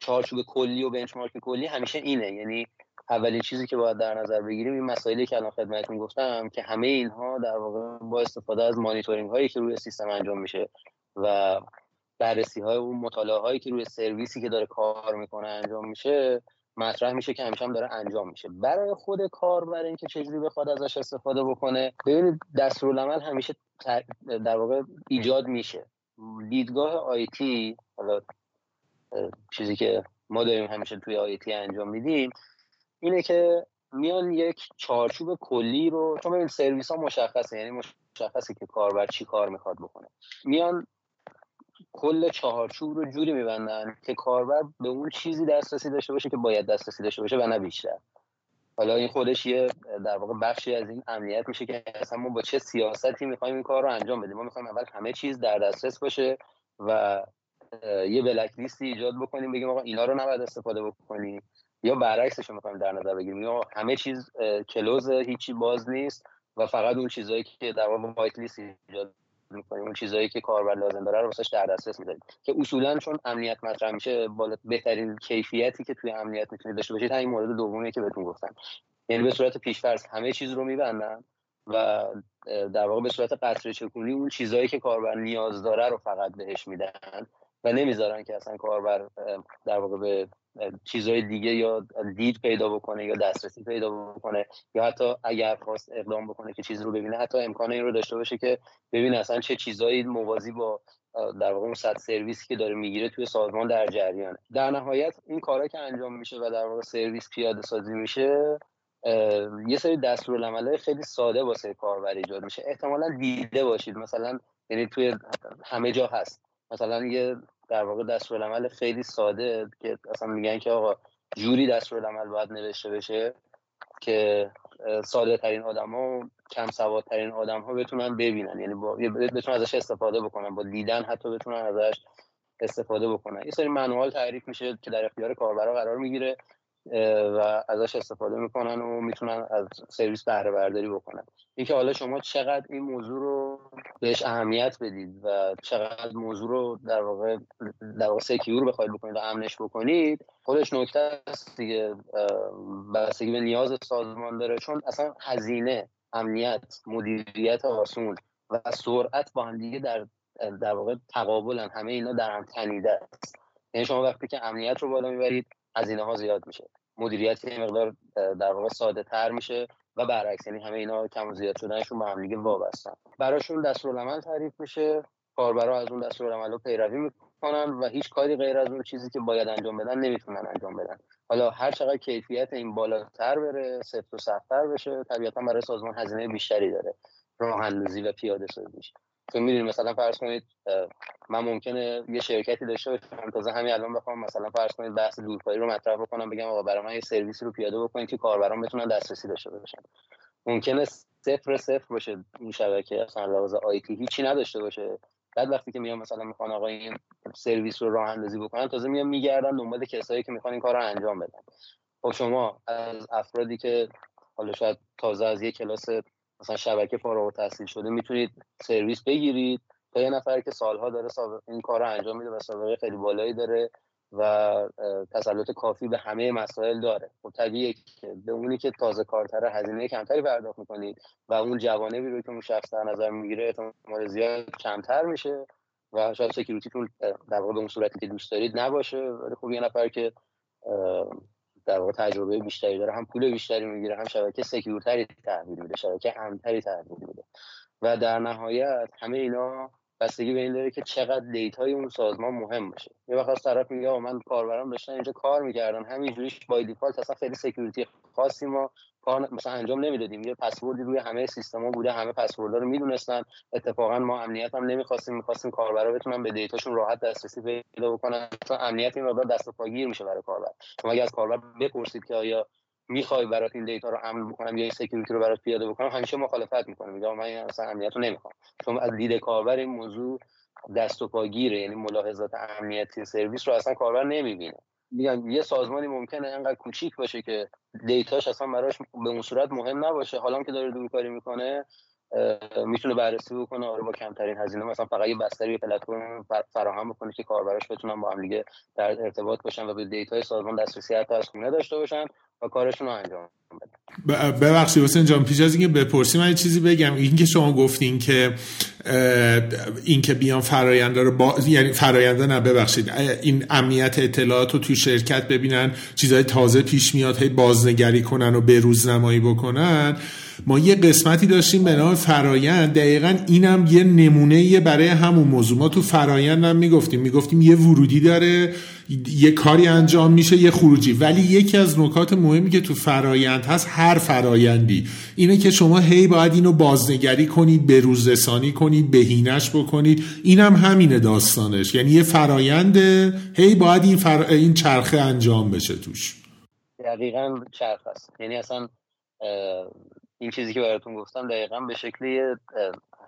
Speaker 3: چارچوب کلی و بنچمارک کلی همیشه اینه. یعنی اولین چیزی که باید در نظر بگیریم این مسائلی که الان خدمتتون گفتم که همه اینها در واقع با استفاده از مانیتورینگ هایی که روی سیستم انجام میشه و بررسی های و مطالعه هایی که روی سرویسی که داره کار می‌کنه انجام میشه مطرح میشه که همیشه هم داره انجام میشه. برای خود کار برای اینکه چجوری بخواد ازش استفاده بکنه ببینید دستورالعمل همیشه در واقع ایجاد میشه. دیدگاه آیتی حالا چیزی که ما داریم همیشه توی آیتی انجام میدیم اینه که میان یک چارچوب کلی رو چون ببین سرویس ها مشخصه یعنی مشخصه که کاربر چی کار می‌خواد بکنه. میان کل چهارچوب رو جوری میبندن که کاربر به اون چیزی دسترسی داشته باشه که باید دسترسی داشته باشه و نه بیشتر. حالا این خودش یه در واقع بخشی از این امنیت میشه که اصلا ما با چه سیاستی می‌خوایم این کار رو انجام بدیم. ما می‌خوایم اول همه چیز در دسترس باشه و یه بلک لیستی ایجاد بکنیم بگیم آقا اینا رو نباید استفاده بکنیم یا برعکسش رو می‌خوایم در نظر بگیریم. یا همه چیز کلوز هیچی باز نیست و فقط اون چیزهایی که در واقع وایت لیست ایجاد می‌کنیم. اون چیزهایی که کاربر لازم داره رو واسش در دسترس می‌ذاریم. که اصولا چون امنیت مطرح میشه بالا بهترین کیفیتی که توی امنیت می‌تونید داشته باشید همین مورد دومیه که بهتون گفتم. یعنی به صورت پیشفرض همه چیز رو میبندن و در واقع به صورت قطره چکونی اون چیزهایی که کاربر نیاز داره رو فقط بهش میدن. و نمی‌ذارن که اصلا کاربر در واقع به چیزهای دیگه یا دید پیدا بکنه یا دسترسی پیدا بکنه یا حتی اگر خواست اقدام بکنه که چیز رو ببینه حتی امکان این رو داشته باشه که ببینه اصلا چه چیزهایی موازی با در واقع اون صد سرویسی که داره می‌گیره توی سازمان در جریانه. در نهایت این کارا که انجام میشه و در واقع سرویس پیاده سازی میشه یه سری دستورالعملای خیلی ساده واسه کاربر ایجاد میشه. احتمالا دیده باشید. مثلا یعنی توی همه جا هست. مثلا یه در واقع دستورالعمل خیلی ساده که اصلا میگن که آقا جوری دستورالعمل باید نوشته بشه که ساده ترین آدم ها و کم سوادترین آدم ها بتونن ببینن. یعنی با... بتونن ازش استفاده بکنن. با دیدن حتی بتونن ازش استفاده بکنن. یه سری منوال تعریف میشه که در اختیار کاربرا قرار می‌گیره. و ازش استفاده می‌کنن و می‌تونن از سرویس بهره برداری بکنن. اینکه حالا شما چقدر این موضوع رو بهش اهمیت بدید و چقدر موضوع رو در واقع در واقع سکیور بخواید بکنید و امنش بکنید خودش نکته است دیگه بستگی به نیاز سازمان داره. چون اصلا هزینه امنیت مدیریت آسون و سرعت با هم دیگه در در واقع تقابلن. همه اینا در هم تنیده است. یعنی شما وقتی که امنیت رو بالا می‌برید هزینه ها زیاد میشه. مدیریت یه مقدار در واقع ساده تر میشه و برعکس یعنی همه اینا کم و زیاد شدنشون با هم دیگه وابستن. براشون دستورالعمل تعریف میشه. کاربرا از اون دستورالعمل رو پیروی می‌کنن و هیچ کاری غیر از اون چیزی که باید انجام بدن نمی‌تونن انجام بدن. حالا هر چقدر کیفیت این بالاتر بره سفت و سختتر بشه طبیعتا برای سازمان هزینه بیشتری داره. راه و پیاده سازیش. تو می‌دونید مثلا فرض کنید من ممکنه یه شرکتی داشته باشم تازه همین الان بخوام مثلا فرض کنید بحث دورکاری رو مطرح بکنم بگم آقا برای من یه سرویسی رو پیاده بکنید که کاربران بتونن دسترسی داشته باشن. ممکنه صفر صفر باشه این شبکه اصلا لحاظ آیتی هیچی نداشته باشه. بعد وقتی که میام مثلا می‌خوان آقا این سرویس رو راه اندازی بکنن تازه میام میگردن دنبال کسایی که می‌خوان این کار انجام بدن. خب شما از افرادی که حالا شاید تازه از یه کلاس مثلا شبکه فارغ التحصیل شده می‌تونید سرویس بگیرید تا یه نفر که سالها داره این کار رو انجام میده و سابقه خیلی بالایی داره و تسلط کافی به همه مسائل داره. خب طبیعیه که به اونی که تازه کارتره هزینه کمتری پرداخت می‌کنید و اون جوانبی رو که اون شخص در نظر می‌گیره احتمال زیاد کمتر میشه و شاید security تون در واقع به اون صورتی که دوست دارید نباشه. ولی خب یه نفر که در واقع تجربه بیشتری داره هم پول بیشتری می‌گیره هم شبکه secure تری تحویل میده شبکه امنتری تحویل میده. و در نهایت همه اینا بستگی به این داره که چقدر data ی اون سازمان مهم باشه. یه وقت از طرف میگه من کاربرام داشتن اینجا کار می‌کردن همینجوریش by default اصلا خیلی security خاصی ما کار مثلا انجام نمی‌دادیم. یه پسوردی روی همه سیستما بوده همه پسوردها رو می‌دونستن. اتفاقا ما امنیت هم نمی‌خواستیم. می‌خواستیم کاربرا بتونن به data شون راحت دسترسی پیدا بکنن. چون امنیت این مقدار دست پاگیر میشه برای کاربر. شما اگه از کاربر بپرسید که آیا می‌خوای برات این data رو امن بکنم یا این security رو برات پیاده بکنم همیشه مخالفت می‌کنه. میگه من اصلا امنیت رو نمی‌خوام. چون از دید کاربر این موضوع دست و پاگیره یعنی ملاحظات امنیتی سرویس رو اصلا کاربر نمی‌بینه. میگم یه سازمانی ممکنه انقدر کوچیک باشه که data ش اصلا براش به اون صورت مهم نباشه. حالا که داره دورکاری می‌کنه می‌تونه بررسی بکنه آره با کمترین هزینه. مثلا فقط یه بستری پلتفرم فراهم بکنه که کاربراش بتونن با هم دیگه در ارتباط باشن و به دیتای سازمان دسترسی حتی از خونه داشته باشن و کارشون رو انجام
Speaker 2: ببخشید حسین جان پیش از اینکه بپرسیم من چیزی بگم. اینکه شما گفتین که اینکه بیان فراینده رو با... یعنی فراینده نه ببخشید. این امنیت اطلاعات رو توی شرکت ببینن چیزهای تازه پیش میاد هی بازنگری کنن و به روزنمایی بکنن. ما یه قسمتی داشتیم به نام فرایند. دقیقا اینم یه نمونه برای همون موضوع. ما تو فرایند هم می‌گفتیم. می‌گفتیم یه ورودی داره یه کاری انجام میشه یه خروجی. ولی یکی از نکات مهمی که تو فرایند هست هر فرایندی اینه که شما هی باید اینو بازنگری کنید به روزرسانی کنید بهینش بکنید. اینم همینه داستانش. یعنی یه فراینده هی باید این, فر... این چرخه انجام بشه توش.
Speaker 3: دقیقا چرخ هست. یعنی اصلا این چیزی که براتون گفتم دقیقا به شکلی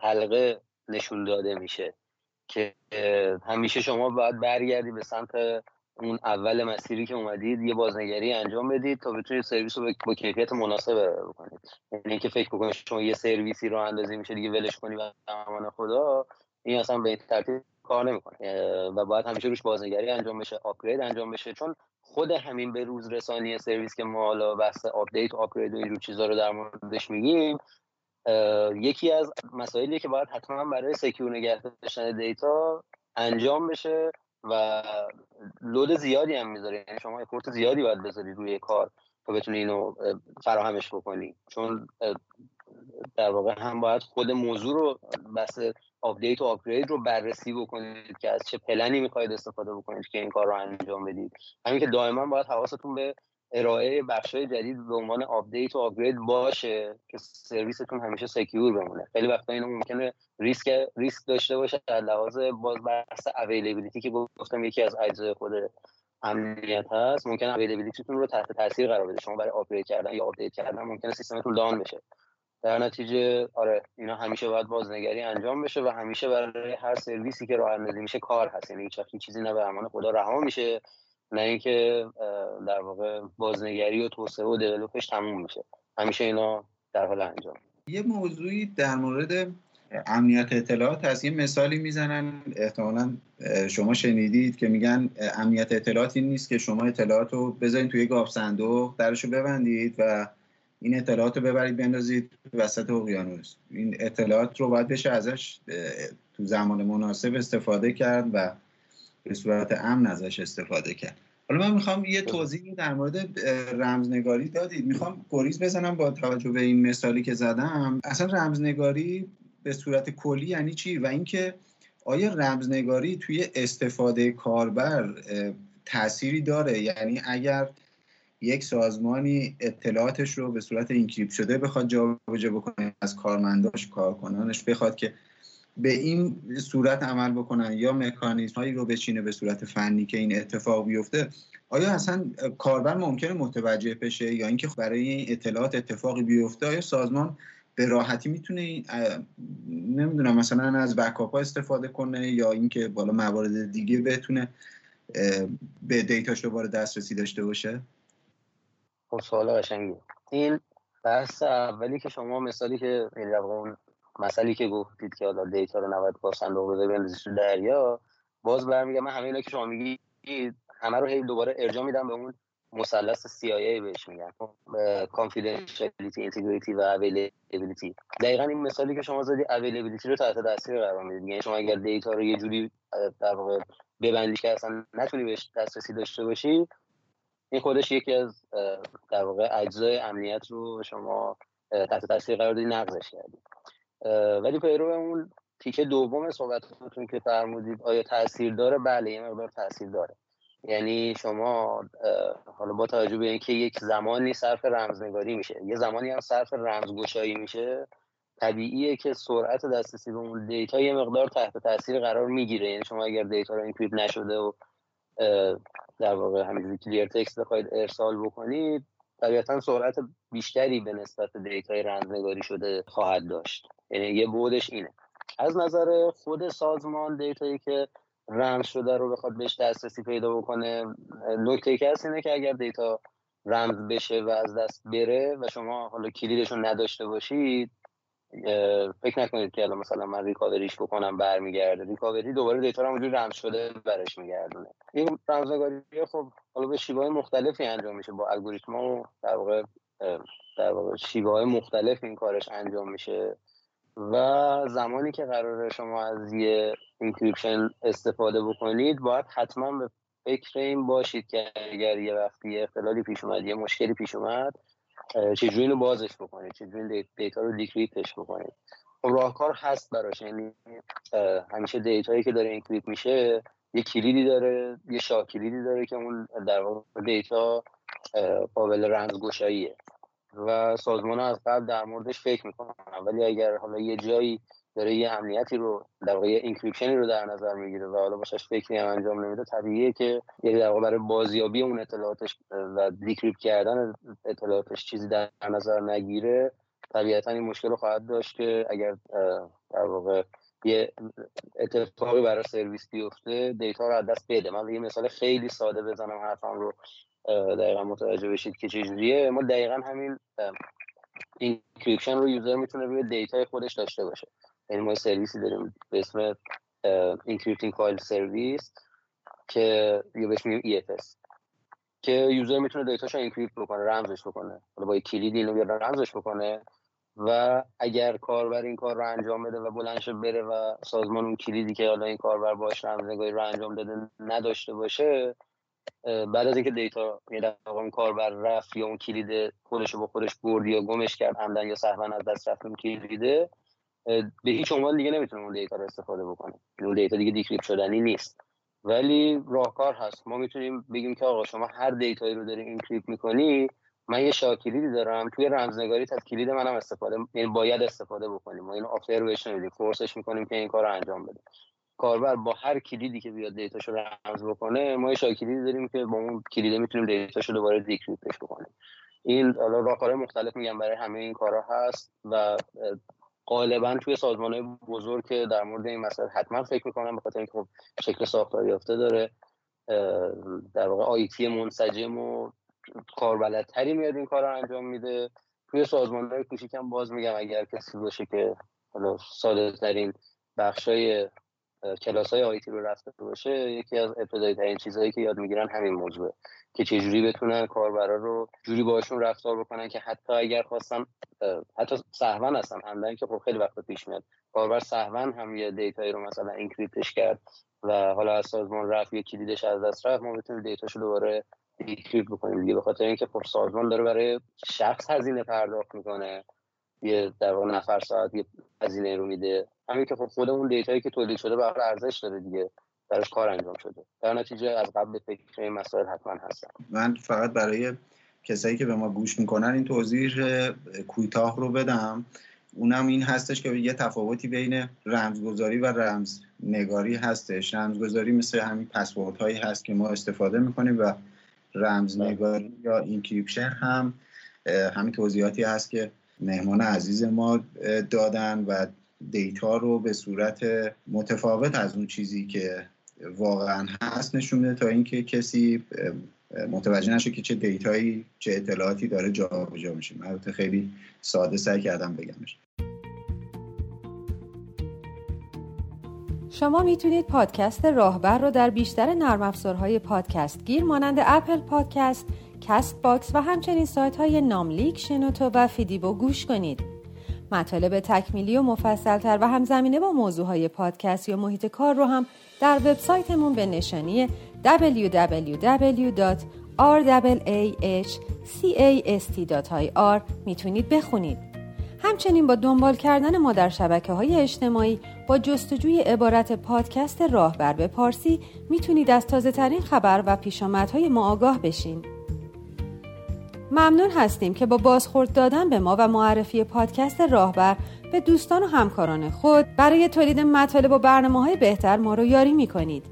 Speaker 3: حلقه نشون داده میشه که همیشه شما باید برگردی به سمت اون اول مسیری که اومدید یه بازنگری انجام بدید تا بتونید سرویس رو با کیفیت مناسب بکنید. یعنی اینکه فکر بکنید شما یه سرویسی راه اندازی میشه دیگه ولش کنی و امان خدا این اصلا به این ترتیب کار نمی‌کنه. و باید همیشه روش بازنگری انجام بشه upgrade انجام بشه. چون خود همین به روز رسانی سرویس که ما حالا بحث update و upgrade و اینجور چیزا رو در موردش میگیم یکی از مسائلی که باید حتما برای secure نگه داشتن data انجام بشه و load زیادی هم می‌ذاره. یعنی شما effort زیادی باید بذاری روی کار تا بتونی اینو فراهمش بکنی. چون در واقع هم باید خود موضوع رو بحث update و upgrade رو بررسی بکنید که از چه پلنی می‌خواید استفاده بکنید که این کار رو انجام بدید. همین که دائما باید حواستون به ارائه بخشای جدید به عنوان update و upgrade باشه که سرویستون همیشه secure بمونه. خیلی وقتا اینو ممکنه ریسک ریسک داشته باشه در لحاظ باز بحث availability که گفتم یکی از اجزای خود امنیت هست. ممکنه availability تون رو تحت تاثیر قرار بده. شما برای upgrade کردن یا update کردن ممکنه سیستمتون down بشه. در نتیجه آره اینا همیشه باید بازنگری انجام بشه و همیشه برای هر سرویسی که راه اندازی میشه کار هست. یعنی هیچ چیزی نه به امان خدا رها میشه نه اینکه در واقع بازنگری و توسعه و develop ش تموم میشه. همیشه اینا در حال انجام.
Speaker 1: یه موضوعی در مورد امنیت اطلاعات هست. یه مثالی می‌زنن احتمالا شما شنیدید که میگن امنیت اطلاعات این نیست که شما اطلاعات رو بذارید توی گاف صندوق درش رو ببندید و این اطلاعات رو ببرید بندازید وسط اقیانوس. این اطلاعات رو باید بشه ازش تو زمان مناسب استفاده کرد و به صورت امن ازش استفاده کرد. حالا من می‌خوام یه توضیحی در مورد رمزنگاری دادید. می‌خوام گریز بزنم با توجه به این مثالی که زدم. اصلا رمزنگاری به صورت کلی یعنی چی؟ و اینکه آیا رمزنگاری توی استفاده کاربر تأثیری داره؟ یعنی اگر یک سازمانی اطلاعاتش رو به صورت اینکریپت شده بخواد جابجا بکنه از کارمنداش کارکنانش بخواد که به این صورت عمل بکنن یا مکانیزم هایی رو بچینه به صورت فنی که این اتفاق بیفته. آیا اصلا کاربر ممکنه متوجه بشه یا اینکه برای این اطلاعات اتفاقی بیفته؟ آیا سازمان به راحتی می‌تونه نمی‌دونم مثلا از بکاپ ها استفاده کنه یا اینکه بالا موارد دیگه بتونه به دیتاش دوباره دسترسی داشته باشه؟
Speaker 3: خب سوال قشنگی این بحث اولی که شما مثالی که یعنی اون مسئله که گفتید که حالا دیتا رو نباید با صندوق بده بندازید تو دریا باز برمیگم من همه اینا که شما میگید همه رو هی دوباره ارجاع میدم به اون مثلث CIA بهش میگن. confidentiality integrity و availability. دقیقا این مثالی که شما زدی availability رو تحت تاثیر قرار می‌دید. یعنی شما اگر دیتا رو یه جوری در واقع ببندی که اصلا نتونی بهش دسترسی داشته باشی این خودش یکی از در واقع اجزای امنیت رو شما تحت تاثیر قرار دادی نقضش کردید ولی پیرو اون تیکه دوم صحبتتون که فرمودید آیا تاثیر داره؟ بله یه مقدار تاثیر داره. یعنی شما حالا با توجه به اینکه یک زمانی صرف رمزنگاری میشه یه زمانی هم صرف رمزگشایی میشه طبیعیه که سرعت دسترسی به اون data یه مقدار تحت تاثیر قرار می‌گیره. یعنی شما اگر data رو encrypt نشده و در واقع همینجوری clear text بخواید ارسال بکنید طبیعتا سرعت بیشتری به نسبت data ی رمزنگاری شده خواهد داشت. یعنی یه بعدش اینه. از نظر خود سازمان data یی که رمز شده رو بخواد بهش دسترسی پیدا بکنه نکته که هست اینه که اگر data رمز بشه و از دست بره و شما حالا کلیدش رو نداشته باشید فکر نکنید که الان مثلا من recovery ش بکنم برمیگرده. recovery دوباره data رو همونجوری رمز شده برش میگردونه. این رمزنگاری خب حالا به شیوه مختلفی انجام میشه. با الگوریتم و در واقع در واقع شیوه های مختلف این کارش انجام میشه. و زمانی که قرار شما از یه encryption استفاده بکنید باید حتما به فکر این باشید که اگر یه وقتی اختلالی پیش اومد یه مشکلی پیش اومد چجوری اینو بازش بکنید چجوری data رو decrypt ش بکنید. خب راهکار هست براش یعنی همیشه data یی که داره encrypt میشه یه کلیدی داره یه شاه کلیدی داره که اون در واقع data قابل رمزگشاییه. و سازمان از قبل در موردش فکر می‌کنن. ولی اگر حالا یه جایی داره یه امنیتی رو در واقع encryption ی رو در نظر می‌گیره و حالا باشش فکری هم انجام نمیده طبیعیه که یه در واقع برای بازیابی اون اطلاعاتش و decrypt کردن اطلاعاتش چیزی در نظر نگیره طبیعتا این مشکل رو خواهد داشت که اگر در واقع یه اتفاقی برای سرویس بیفته data رو از دست بده. من یه مثال خیلی ساده بزنم حرفم رو دقیقا متوجه بشید که چجوریه ما دقیقا همین encryption رو user می‌تونه روی data ی خودش داشته باشه. یعنی ما سرویسی داریم به اسم encrypting file service که یا بهش میگیم EFS که user می‌تونه data شو encrypt بکنه رمزش بکنه. حالا با کلید اینو رمزش بکنه و اگر کاربر این کار رو انجام بده و بلند شه بره و سازمان اون کلیدی که حالا این کاربر باش رمزنگاری رو انجام داده نداشته باشه بعد از اینکه data یه اون کاربر رفت یا اون کلید خودش رو با خودش برد یا گمش کرد عمدا یا سهوا از دست رفت اون کلیده به هیچ عنوان دیگه نمی‌تونه اون data رو استفاده بکنه اون data دیگه decrypt شدنی نیست. ولی راهکار هست. ما می‌تونیم بگیم که آقا شما هر data یی رو داری encrypt می‌کنی من یه شاکلیدی دارم. توی رمزنگاری از کلید منم استفاده یعنی باید استفاده بکنیم. ما اینو offer بهش نمیدیم force ش می‌کنیم که این کار انجام بده. کاربر با هر کلیدی که بیاد data شو رمز بکنه ما یه شاکلیدی داریم که با اون کلیده می‌تونیم data شو دوباره decrypt ش بکنیم. این حالا راهکارهای مختلف میگم برای همه این کارا هست و غالبا توی سازمان های بزرگ که در مورد این مسئله حتما فکر می‌کنم به خاطر اینکه خب شکل ساختاری یافته داره در واقع آیتی منسجم و کاربلدتری میاد این کار رو انجام میده. توی سازمان های کوچیکم باز میگم اگر کسی باشه که حالا ساده ترین بخشای کلاس های آیتی رو رفته باشه یکی از ابتدایی ترین چیزهایی که یاد می‌گیرن همین موضوعه که چجوری بتونن کاربرا رو جوری باشون رفتار بکنن که حتی اگر خواستن حتی سهوا هستن عمدا که خب خیلی وقت پیش میاد. کاربر سهوا هم یه data یی رو مثلا encrypt ش کرد و حالا از سازمان رفت یه کلیدش از دست رفت ما بتونیم data شو دوباره decrypt بکنیم دیگه. به خاطر اینکه خب سازمان داره برای شخص هزینه پرداخت می‌کنه. یه در واقع نفر ساعت یه هزینه رو میده. همین که خب خود اون data یی که تولید شده برای ارزش داره دیگه براش کار انجام شده. در نتیجه از قبل فکر این مسائل حتما هستم
Speaker 1: من فقط برای کسایی که به ما گوش می‌کنن این توضیح کوتاه رو بدم. اونم این هستش که یه تفاوتی بین رمزگذاری و رمز نگاری هستش. رمزگذاری مثل همین پسورد هایی هست که ما استفاده می‌کنیم و رمزنگاری یا encryption هم همین توضیحاتی هست که مهمان عزیز ما دادن و data رو به صورت متفاوت از اون چیزی که واقعا هست نشون میده تا اینکه کسی متوجه نشه که چه data یی چه اطلاعاتی داره جابجا میشه البته خیلی ساده سعی کردم بگمش
Speaker 4: شما می‌تونید پادکست راهبر رو در بیشتر نرم افزارهای پادکست گیر مانند Apple Podcast، Castbox و همچنین سایت های ناملیک، شنوتو و فیدیبو گوش کنید. مطالب تکمیلی و مفصلتر و همزمینه با موضوع های پادکست یا محیط کار رو هم در وبسایتمون به نشانی www.rwahcast.ir می‌تونید بخونید. همچنین با دنبال کردن ما در شبکه های اجتماعی با جستجوی عبارت پادکست راهبر به پارسی می‌تونید از تازه ترین خبر و پیشامدهای ما آگاه بشین. ممنون هستیم که با بازخورد دادن به ما و معرفی پادکست راهبر به دوستان و همکاران خود برای تولید مطالب و برنامه های بهتر ما رو یاری می‌کنید.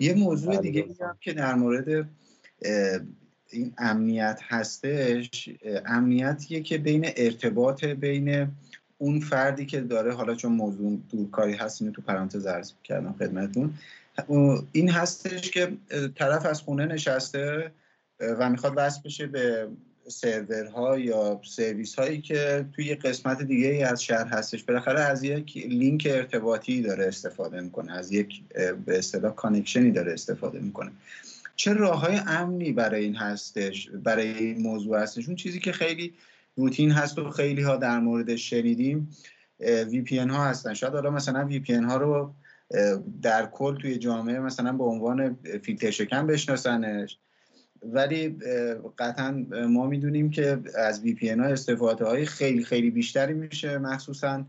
Speaker 1: یه موضوع بله، دیگه هم که در مورد این امنیت هستش امنیتیه که بین ارتباط بین اون فردی که داره حالا چون موضوع دورکاری هست اینو تو پرانتز عرض کردم خدمتتون این هستش که طرف از خونه نشسته و می‌خواد وصل بشه به سرورها یا سرویس هایی که توی قسمت دیگه ای از شهر هستش. بالاخره از یک لینک ارتباطی داره استفاده می‌کنه از یک به اصطلاح connection ی داره استفاده می‌کنه. چه راه های امنی برای این هستش برای این موضوع هستش؟ اون چیزی که خیلی روتین هست و خیلی ها در موردش شنیدیم VPN ها هستن. شاید حالا مثلا VPN ها رو در کل توی جامعه مثلا به عنوان فیلتر شکن بشناسنش. ولی قطعا ما می‌دونیم که از وی پی ها استفاده های خیلی خیلی بیشتری میشه مخصوصا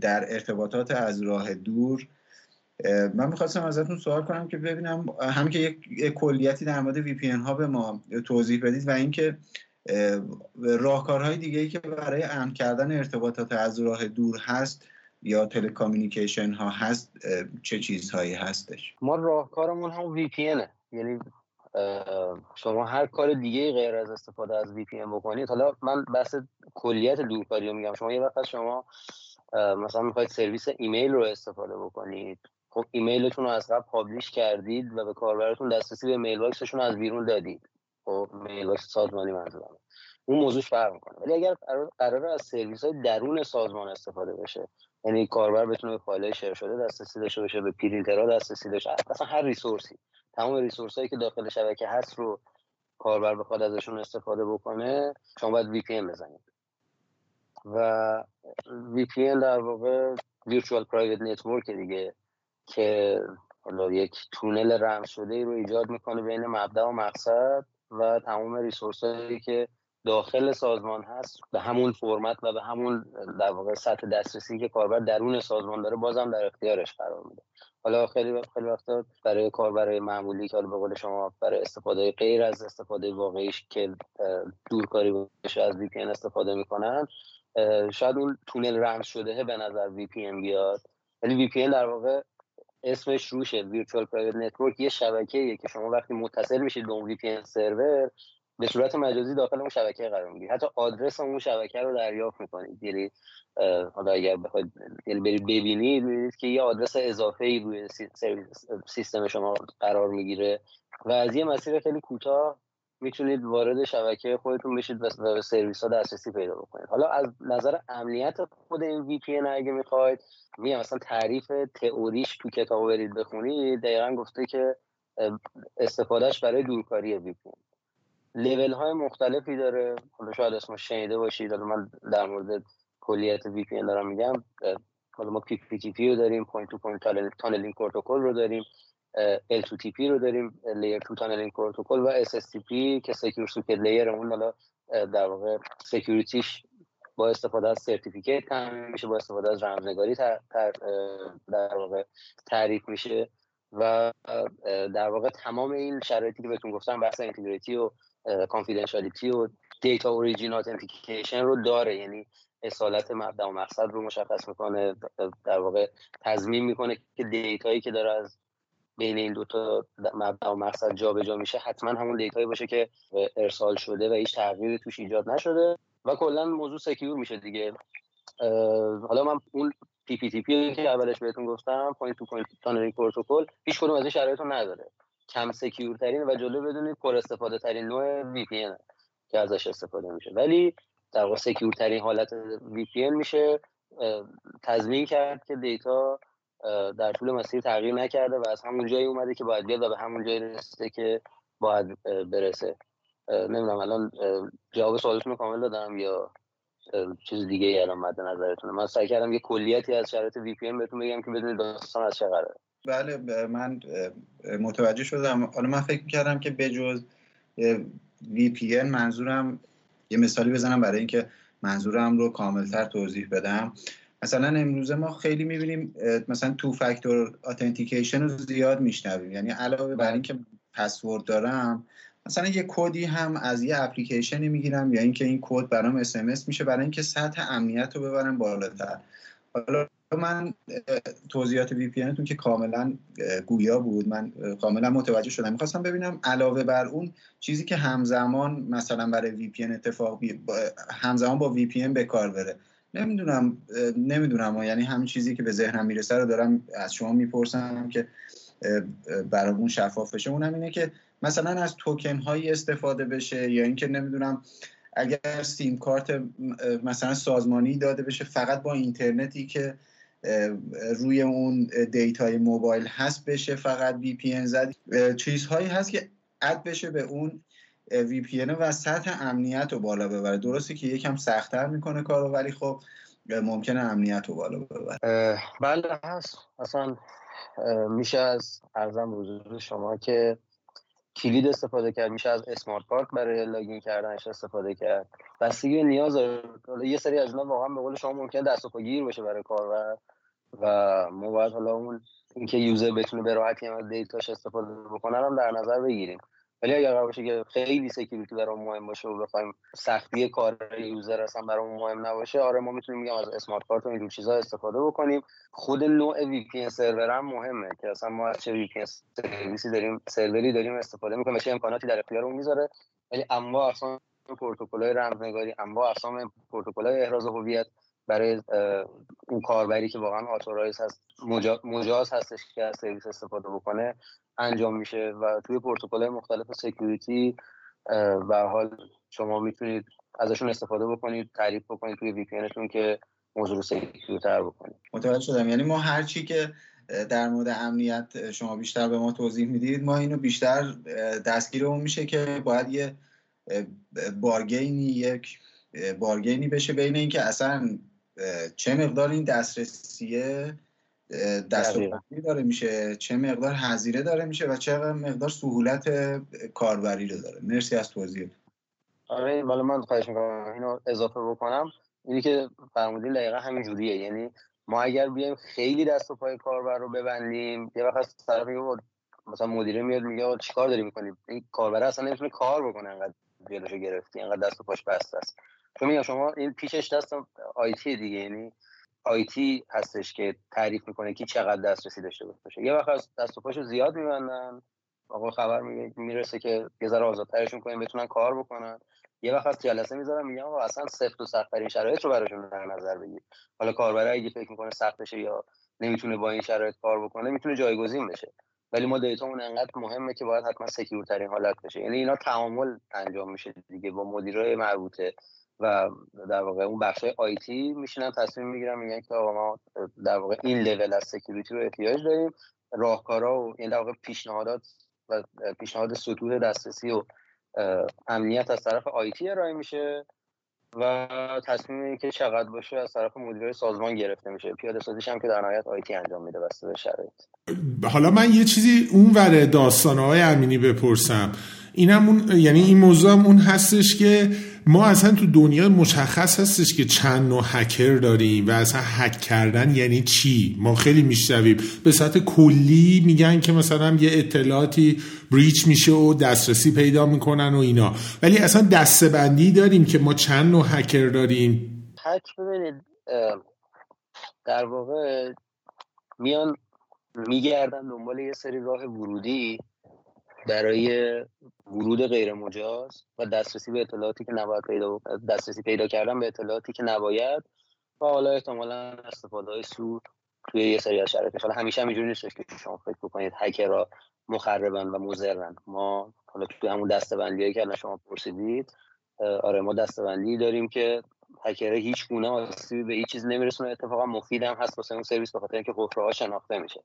Speaker 1: در ارتباطات از راه دور. من می‌خواستم ازتون سوال کنم که ببینم هم که یک کلیتی در مورد وی پی ها به ما توضیح بدید و اینکه راهکارهای دیگه ای که برای امن کردن ارتباطات از راه دور هست یا telecommunication ها هست چه چیزهایی هستش؟
Speaker 3: ما راهکارمون هم VPN یعنی شما هر کار دیگه غیر از استفاده از وی پی بکنید. حالا من بحث کلیت دورکاری رو میگم. شما یه وقت شما مثلا می‌خواید سرویس ایمیل رو استفاده بکنید. خب ایمیلتون رو از قبل publish کردید و به کاربرتون دسترسی به mailbox شون از بیرون دادید. خب mailbox سازمانی منظورم. اون موضوعش فرق می‌کنه. ولی اگر قرار از سرویس های درون سازمان استفاده بشه یعنی کاربر بتونه به فایل share شده دسترسی داشته باشه به پرینترها دسترسی داشته اصلا هر resource ی تمام resource هایی که داخل شبکه هست رو کاربر بخواد ازشون استفاده بکنه شما باید VPN بزنید. و VPN در واقع Virtual Private Network دیگه که حالا یک تونل رمز شده ای رو ایجاد می‌کنه بین مبدا و مقصد و تمام resource هایی که داخل سازمان هست به همون فرمت و به همون در واقع سطح دسترسی که کاربر درون سازمان داره بازم در اختیارش قرار میده. حالا خیلی خیلی وقتا برای کاربر معمولی که حالا به قول شما برای استفاده غیر از استفاده واقعیش که دورکاری بشه از VPN استفاده می‌کنن شاید اون تونل رمز شده به نظر VPN بیاد. ولی VPN در واقع اسمش روشه. Virtual Private Network یه شبکه‌ایه که شما وقتی متصل میشید به اون VPN server به صورت مجازی داخل اون شبکه قرار می‌گیرید حتی آدرس اون شبکه رو دریافت می‌کنید. یعنی حالا اگر بخواید یعنی برید ببینید می‌بینید که یه آدرس اضافه ای روی سیستم شما قرار می‌گیره و از یه مسیر خیلی کوتاه می‌تونید وارد شبکه خودتون بشید و به سرویس ها دسترسی پیدا بکنید. حالا از نظر امنیت خود این وی پی اگه می‌خواید میگم مثلا تعریف تئوریش تو کتاب برید بخونید. دقیقا گفته که استفادهش برای دورکاری VPN level های مختلفی داره. حالا شاید اسمش شنیده باشید. حالا من در مورد کلیت VPN دارم میگم. حالا ما PPTP رو داریم Point to Point Tunneling Protocol رو داریم L2TP رو داریم Layer 2 Tunneling Protocol و SSTP که Secure Socket Layer اون حالا در واقع security ش با استفاده از certificate تامین میشه با استفاده از رمزنگاری در واقع تعریف میشه و در واقع تمام این شرایطی که بهتون گفتم بحث integrity و confidentiality و data origin authentication رو داره. یعنی اصالت مبدا و مقصد رو مشخص می‌کنه در واقع تضمین می‌کنه که دیتایی که داره از بین این دوتا مبدا و مقصد جابجا جا میشه حتما همون دیتایی باشه که ارسال شده و هیچ تغییری توش ایجاد نشده و کلا موضوع secure میشه دیگه. حالا من اون PPTP که اولش بهتون گفتم Point to Point Tunneling Protocol هیچ کدوم از این شرایط رو نداره. کم secure ترین و جالبه بدونید پر استفاده ترین نوع VPN که ازش استفاده میشه. ولی در واقع secure ترین حالت VPN میشه تضمین کرد که دیتا در طول مسیر تغییر نکرده و از همون جایی اومده که باید بیاد و به همون جایی رسیده که باید برسه. نمی‌دونم الان جواب سوالتون رو کامل دادم یا چیز دیگه ای الان مد نظرتونه؟ من سعی کردم یه کلیتی از شرایط VPN بهتون بگم که بدونید داستان از چه قراره.
Speaker 1: بله من متوجه شدم. حالا من فکر کردم که بجز VPN منظورم یه مثالی بزنم برای اینکه منظورم رو کاملتر توضیح بدم. مثلا امروزه ما خیلی می‌بینیم مثلا two factor authentication رو زیاد میشنویم. یعنی علاوه بر اینکه پسورد دارم مثلا یه کدی هم از یه اپلیکیشنی می‌گیرم یا اینکه این کد برام SMS میشه برای اینکه سطح امنیت رو ببرم بالاتر. حالا من توضیحات VPN که کاملا گویا بود. من کاملا متوجه شدم. می‌خواستم ببینم علاوه بر اون چیزی که همزمان مثلا برای VPN اتفاق بی... همزمان با VPN به کار بره. نمی‌دونم نمی‌دونم یعنی همین چیزی که به ذهنم می‌رسه رو دارم از شما می‌پرسم که برامون شفاف بشه. اونم اینه که مثلا از توکن هایی استفاده بشه یا اینکه نمی‌دونم اگر سیم کارت مثلا سازمانی داده بشه فقط با اینترنتی که روی اون دیتای موبایل هست بشه فقط VPN زد. چیزهایی هست که add بشه به اون VPN و سطح امنیت رو بالا ببره. درسته که یکم سختتر می‌کنه کارو ولی خب ممکنه امنیت رو بالا ببره.
Speaker 3: بله هست. اصلا میشه از عرضم حضور شما که کلید استفاده کرد میشه از smart card برای login کردنش استفاده کرد. بستگی نیاز داره. یه سری از اینا واقعا به قول شما ممکن دست و پا گیر بشه برای کار و ما باید حالا اون اینکه user بتونه به راحتی از دیتاش استفاده بکنه هم در نظر بگیریم. ولی اگر قرار باشه که خیلی security برام مهم باشه و بخوایم سختی کار user اصلا برامون مهم نباشه آره ما می‌تونیم میگم از smart card و اینجور چیزا استفاده بکنیم. خود نوع VPN server هم مهمه که اصلا ما از چه VPN سرویسی داریم سروری داریم استفاده می‌کنیم چه امکاناتی در اختیارمون می‌ذاره. ولی انواع اقسام پروتکل‌های رمزنگاری انواع اقسام پروتکل‌های احراز هویت برای اون کاربری که واقعا authorize هست مجاز هستش که از سرویس استفاده بکنه انجام میشه و توی پروتکل مختلف security و حال شما می‌تونید ازشون استفاده بکنید تعریف بکنید توی VPN که موضوع رو سکیورتر بکنید.
Speaker 1: متوجه شدم. یعنی ما هر چی که در مورد امنیت شما بیشتر به ما توضیح می‌دید ما اینو بیشتر دستگیرمون میشه که باید یه بارگینی یک بارگینی بشه بین اینکه اصلا چه مقدار این دسترسیه؟ دست داره میشه. چه مقدار هزینه داره میشه و چه مقدار سهولت کاربری رو داره. مرسی از توضیح.
Speaker 3: آره ولی من خواهش می‌کنم اینو اضافه بکنم. اینی که فرمودین دقیقا همین جوریه. یعنی ما اگر بیایم خیلی دست و پای کاربر رو ببندیم یه وقت از طرف مثلا مدیره میاد میگه چیکار داری می‌کنی این کاربر اصلا نمی‌تونه کار بکنه انقدر جلوشو گرفتی انقدر دست و پاش بسته است. چون میگم شما این پیشش دست آیتی دیگه یعنی آیتی هستش که تعریف می‌کنه که چقدر دسترسی داشته باشه. یه وقت از دست و پاشو زیاد میبندن. آقا خبر می‌رسه که یه ذره آزادترشون کنیم بتونن کار بکنن. یه وقت از جلسه می‌ذارم میگم آقا اصلا سفت و سختترین شرایط رو براشون در نظر بگیر. حالا کاربر اگه فکر می‌کنه سختشه یا نمی‌تونه با این شرایط کار بکنه می‌تونه جایگزین بشه. ولی ما data مون انقدر مهمه که باید حتما secure ترین حالت بشه. یعنی اینا تعامل انجام میشه دیگه با مدیرای مربوطه. و در واقع اون بخش IT میشینن تصمیم می‌گیرن میگن که آقا ما در واقع این level از security رو احتیاج داریم. راهکارا و یعنی در واقع پیشنهادات و پیشنهاد سطوح دسترسی و امنیت از طرف آیتی ارائه میشه و تصمیمی که چقدر باشه از طرف مدیرای سازمان گرفته میشه. پیاده سازیش هم که در نهایت آیتی انجام میده بسته به شرایط.
Speaker 2: حالا من یه چیزی اون ور داستانهای امینی بپرسم. اینم اون یعنی این موضوع هم اون هستش که ما اصلا تو دنیا مشخص هستش که چند نوع هکر داریم و اصلا هک کردن یعنی چی؟ ما خیلی میشنویم. به صورت کلی میگن که مثلا یه اطلاعاتی بریچ میشه و دسترسی پیدا می‌کنن و اینا. ولی اصلا دستبندی داریم که ما چند نوع هکر داریم.
Speaker 3: هک ببینید در واقع میان میگردن دنبال یه سری راه ورودی. برای ورود غیر مجاز و دسترسی به اطلاعاتی که نباید پیدا دسترسی پیدا کردن به اطلاعاتی که نباید و حالا احتمالا استفاده های سو توی یه سری از شرایط. حالا همیشه هم اینجوری نیستش که شما فکر بکنید هکر را مخربن و مضرن. ما حالا توی همون دستبندی که شما پرسیدید آره ما دستبندی داریم که هکر هیچ گونه آسیبی به هیچ چیز نمیرسونه. اتفاقا مفید هم هست واسه اون سرویس بخاطر اینکه قفره شناخته میشه.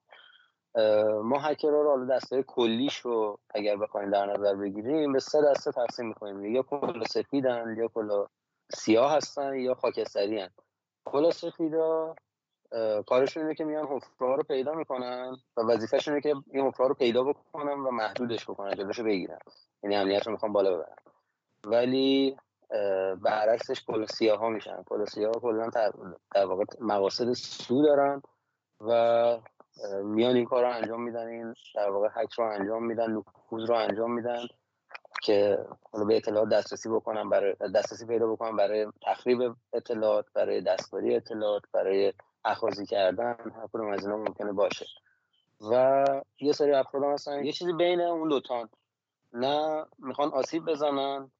Speaker 3: ما هکر رو حالا دسته کلیش رو اگر بخوایم در نظر بگیریم به سه دسته تقسیم می‌کنیم. یا کلا سفیدن یا کلا سیاه هستن یا خاکستری هن. کلا سفیدا کارشون اینه که میان حفره رو پیدا می‌کنن و وظیفهشون اینه که این حفره رو پیدا بکنن و محدودش بکنن جلوشو بگیرن. یعنی امنیت رو می‌خوان بالا ببرن. ولی برعکسش کلا سیاه ها میشن. کلا سیاه کلا در واقع مقاصد سو دارن و میان این کار رو انجام میدن این در واقع هک رو انجام میدن نفوذ رو انجام میدن که به اطلاعات دسترسی بکنن برای دسترسی پیدا بکنن برای تخریب اطلاعات برای دستکاری اطلاعات برای اخاذی کردن هر کدوم از اینا ممکنه باشه. و یه سری افراد هستن. یه چیزی بین اون دوتان نه می‌خوان آسیب بزنن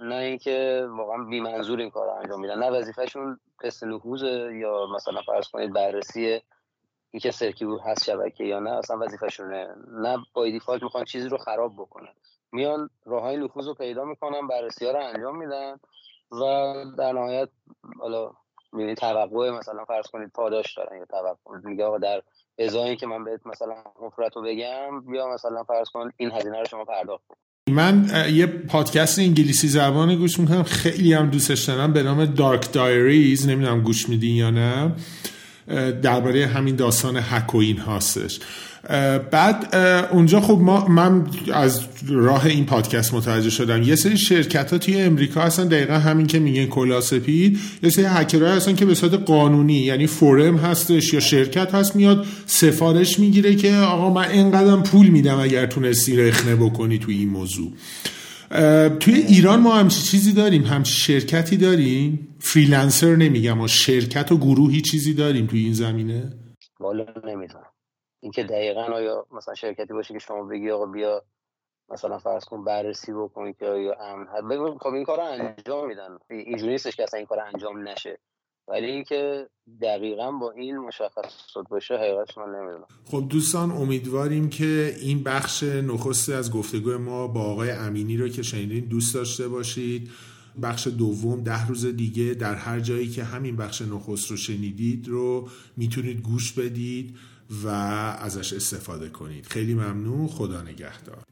Speaker 3: نه اینکه واقعا بی منظور این کار رو انجام میدن. نه وظیفهشون تست نفوذ یا مثلا فرض کنید بررسی اینکه سرکیو هست شبکه یا نه اصلا وظیفهشونه. نه با دیفالت می‌خوان چیزی رو خراب بکنن. میان راه های نفوذ رو پیدا می‌کنن بررسی ها رو انجام میدن و در نهایت حالا یعنی توقع مثلا فرض کنید پاداش دارن یا توقع. میگه آقا در ازایی که من بهت مثلا حفرت رو بگم یا مثلا فرض کن این هزینه رو شما پرداخت
Speaker 2: من یه پادکست انگلیسی زبانی گوش می‌کنم خیلی هم دوستش دارم به نام دارک دایریز نمی‌دونم گوش میدین یا نه. درباره همین داستان هک و این هستش بعد اونجا خب ما من از راه این پادکست متوجه شدم. یه سری شرکت ها توی امریکا هستن دقیقا همین که میگن کلاه سپید. یه سری هکرها هستن که به صورت قانونی یعنی firm هستش یا شرکت هست میاد سفارش می‌گیره که آقا من اینقدر پول میدم اگر تونستی رخنه بکنی توی این موضوع. توی ایران ما همچی چیزی داریم همچی شرکتی داریم. freelancer نمیگم و شرکت و گروهی چیزی داریم توی این زمینه.
Speaker 3: والا نمی‌دونم. اینکه دقیقا آیا مثلا شرکتی باشه که شما بگی آقا بیا مثلا فرض کن بررسی بکنی که آیا امن خب این کار انجام میدن. اینجوری نیستش که اصلا این کار انجام نشه. ولی اینکه دقیقا با این مشخص شد باشه حقیقتش من نمی‌دونم.
Speaker 2: خب دوستان امیدواریم که این بخش نخست از گفتگو ما با آقای امینی رو که شنیدین دوست داشته باشید. بخش دوم ده روز دیگه در هر جایی که همین بخش نخست رو شنیدید رو می‌تونید گوش بدید و ازش استفاده کنید. خیلی ممنون. خدا نگهدار.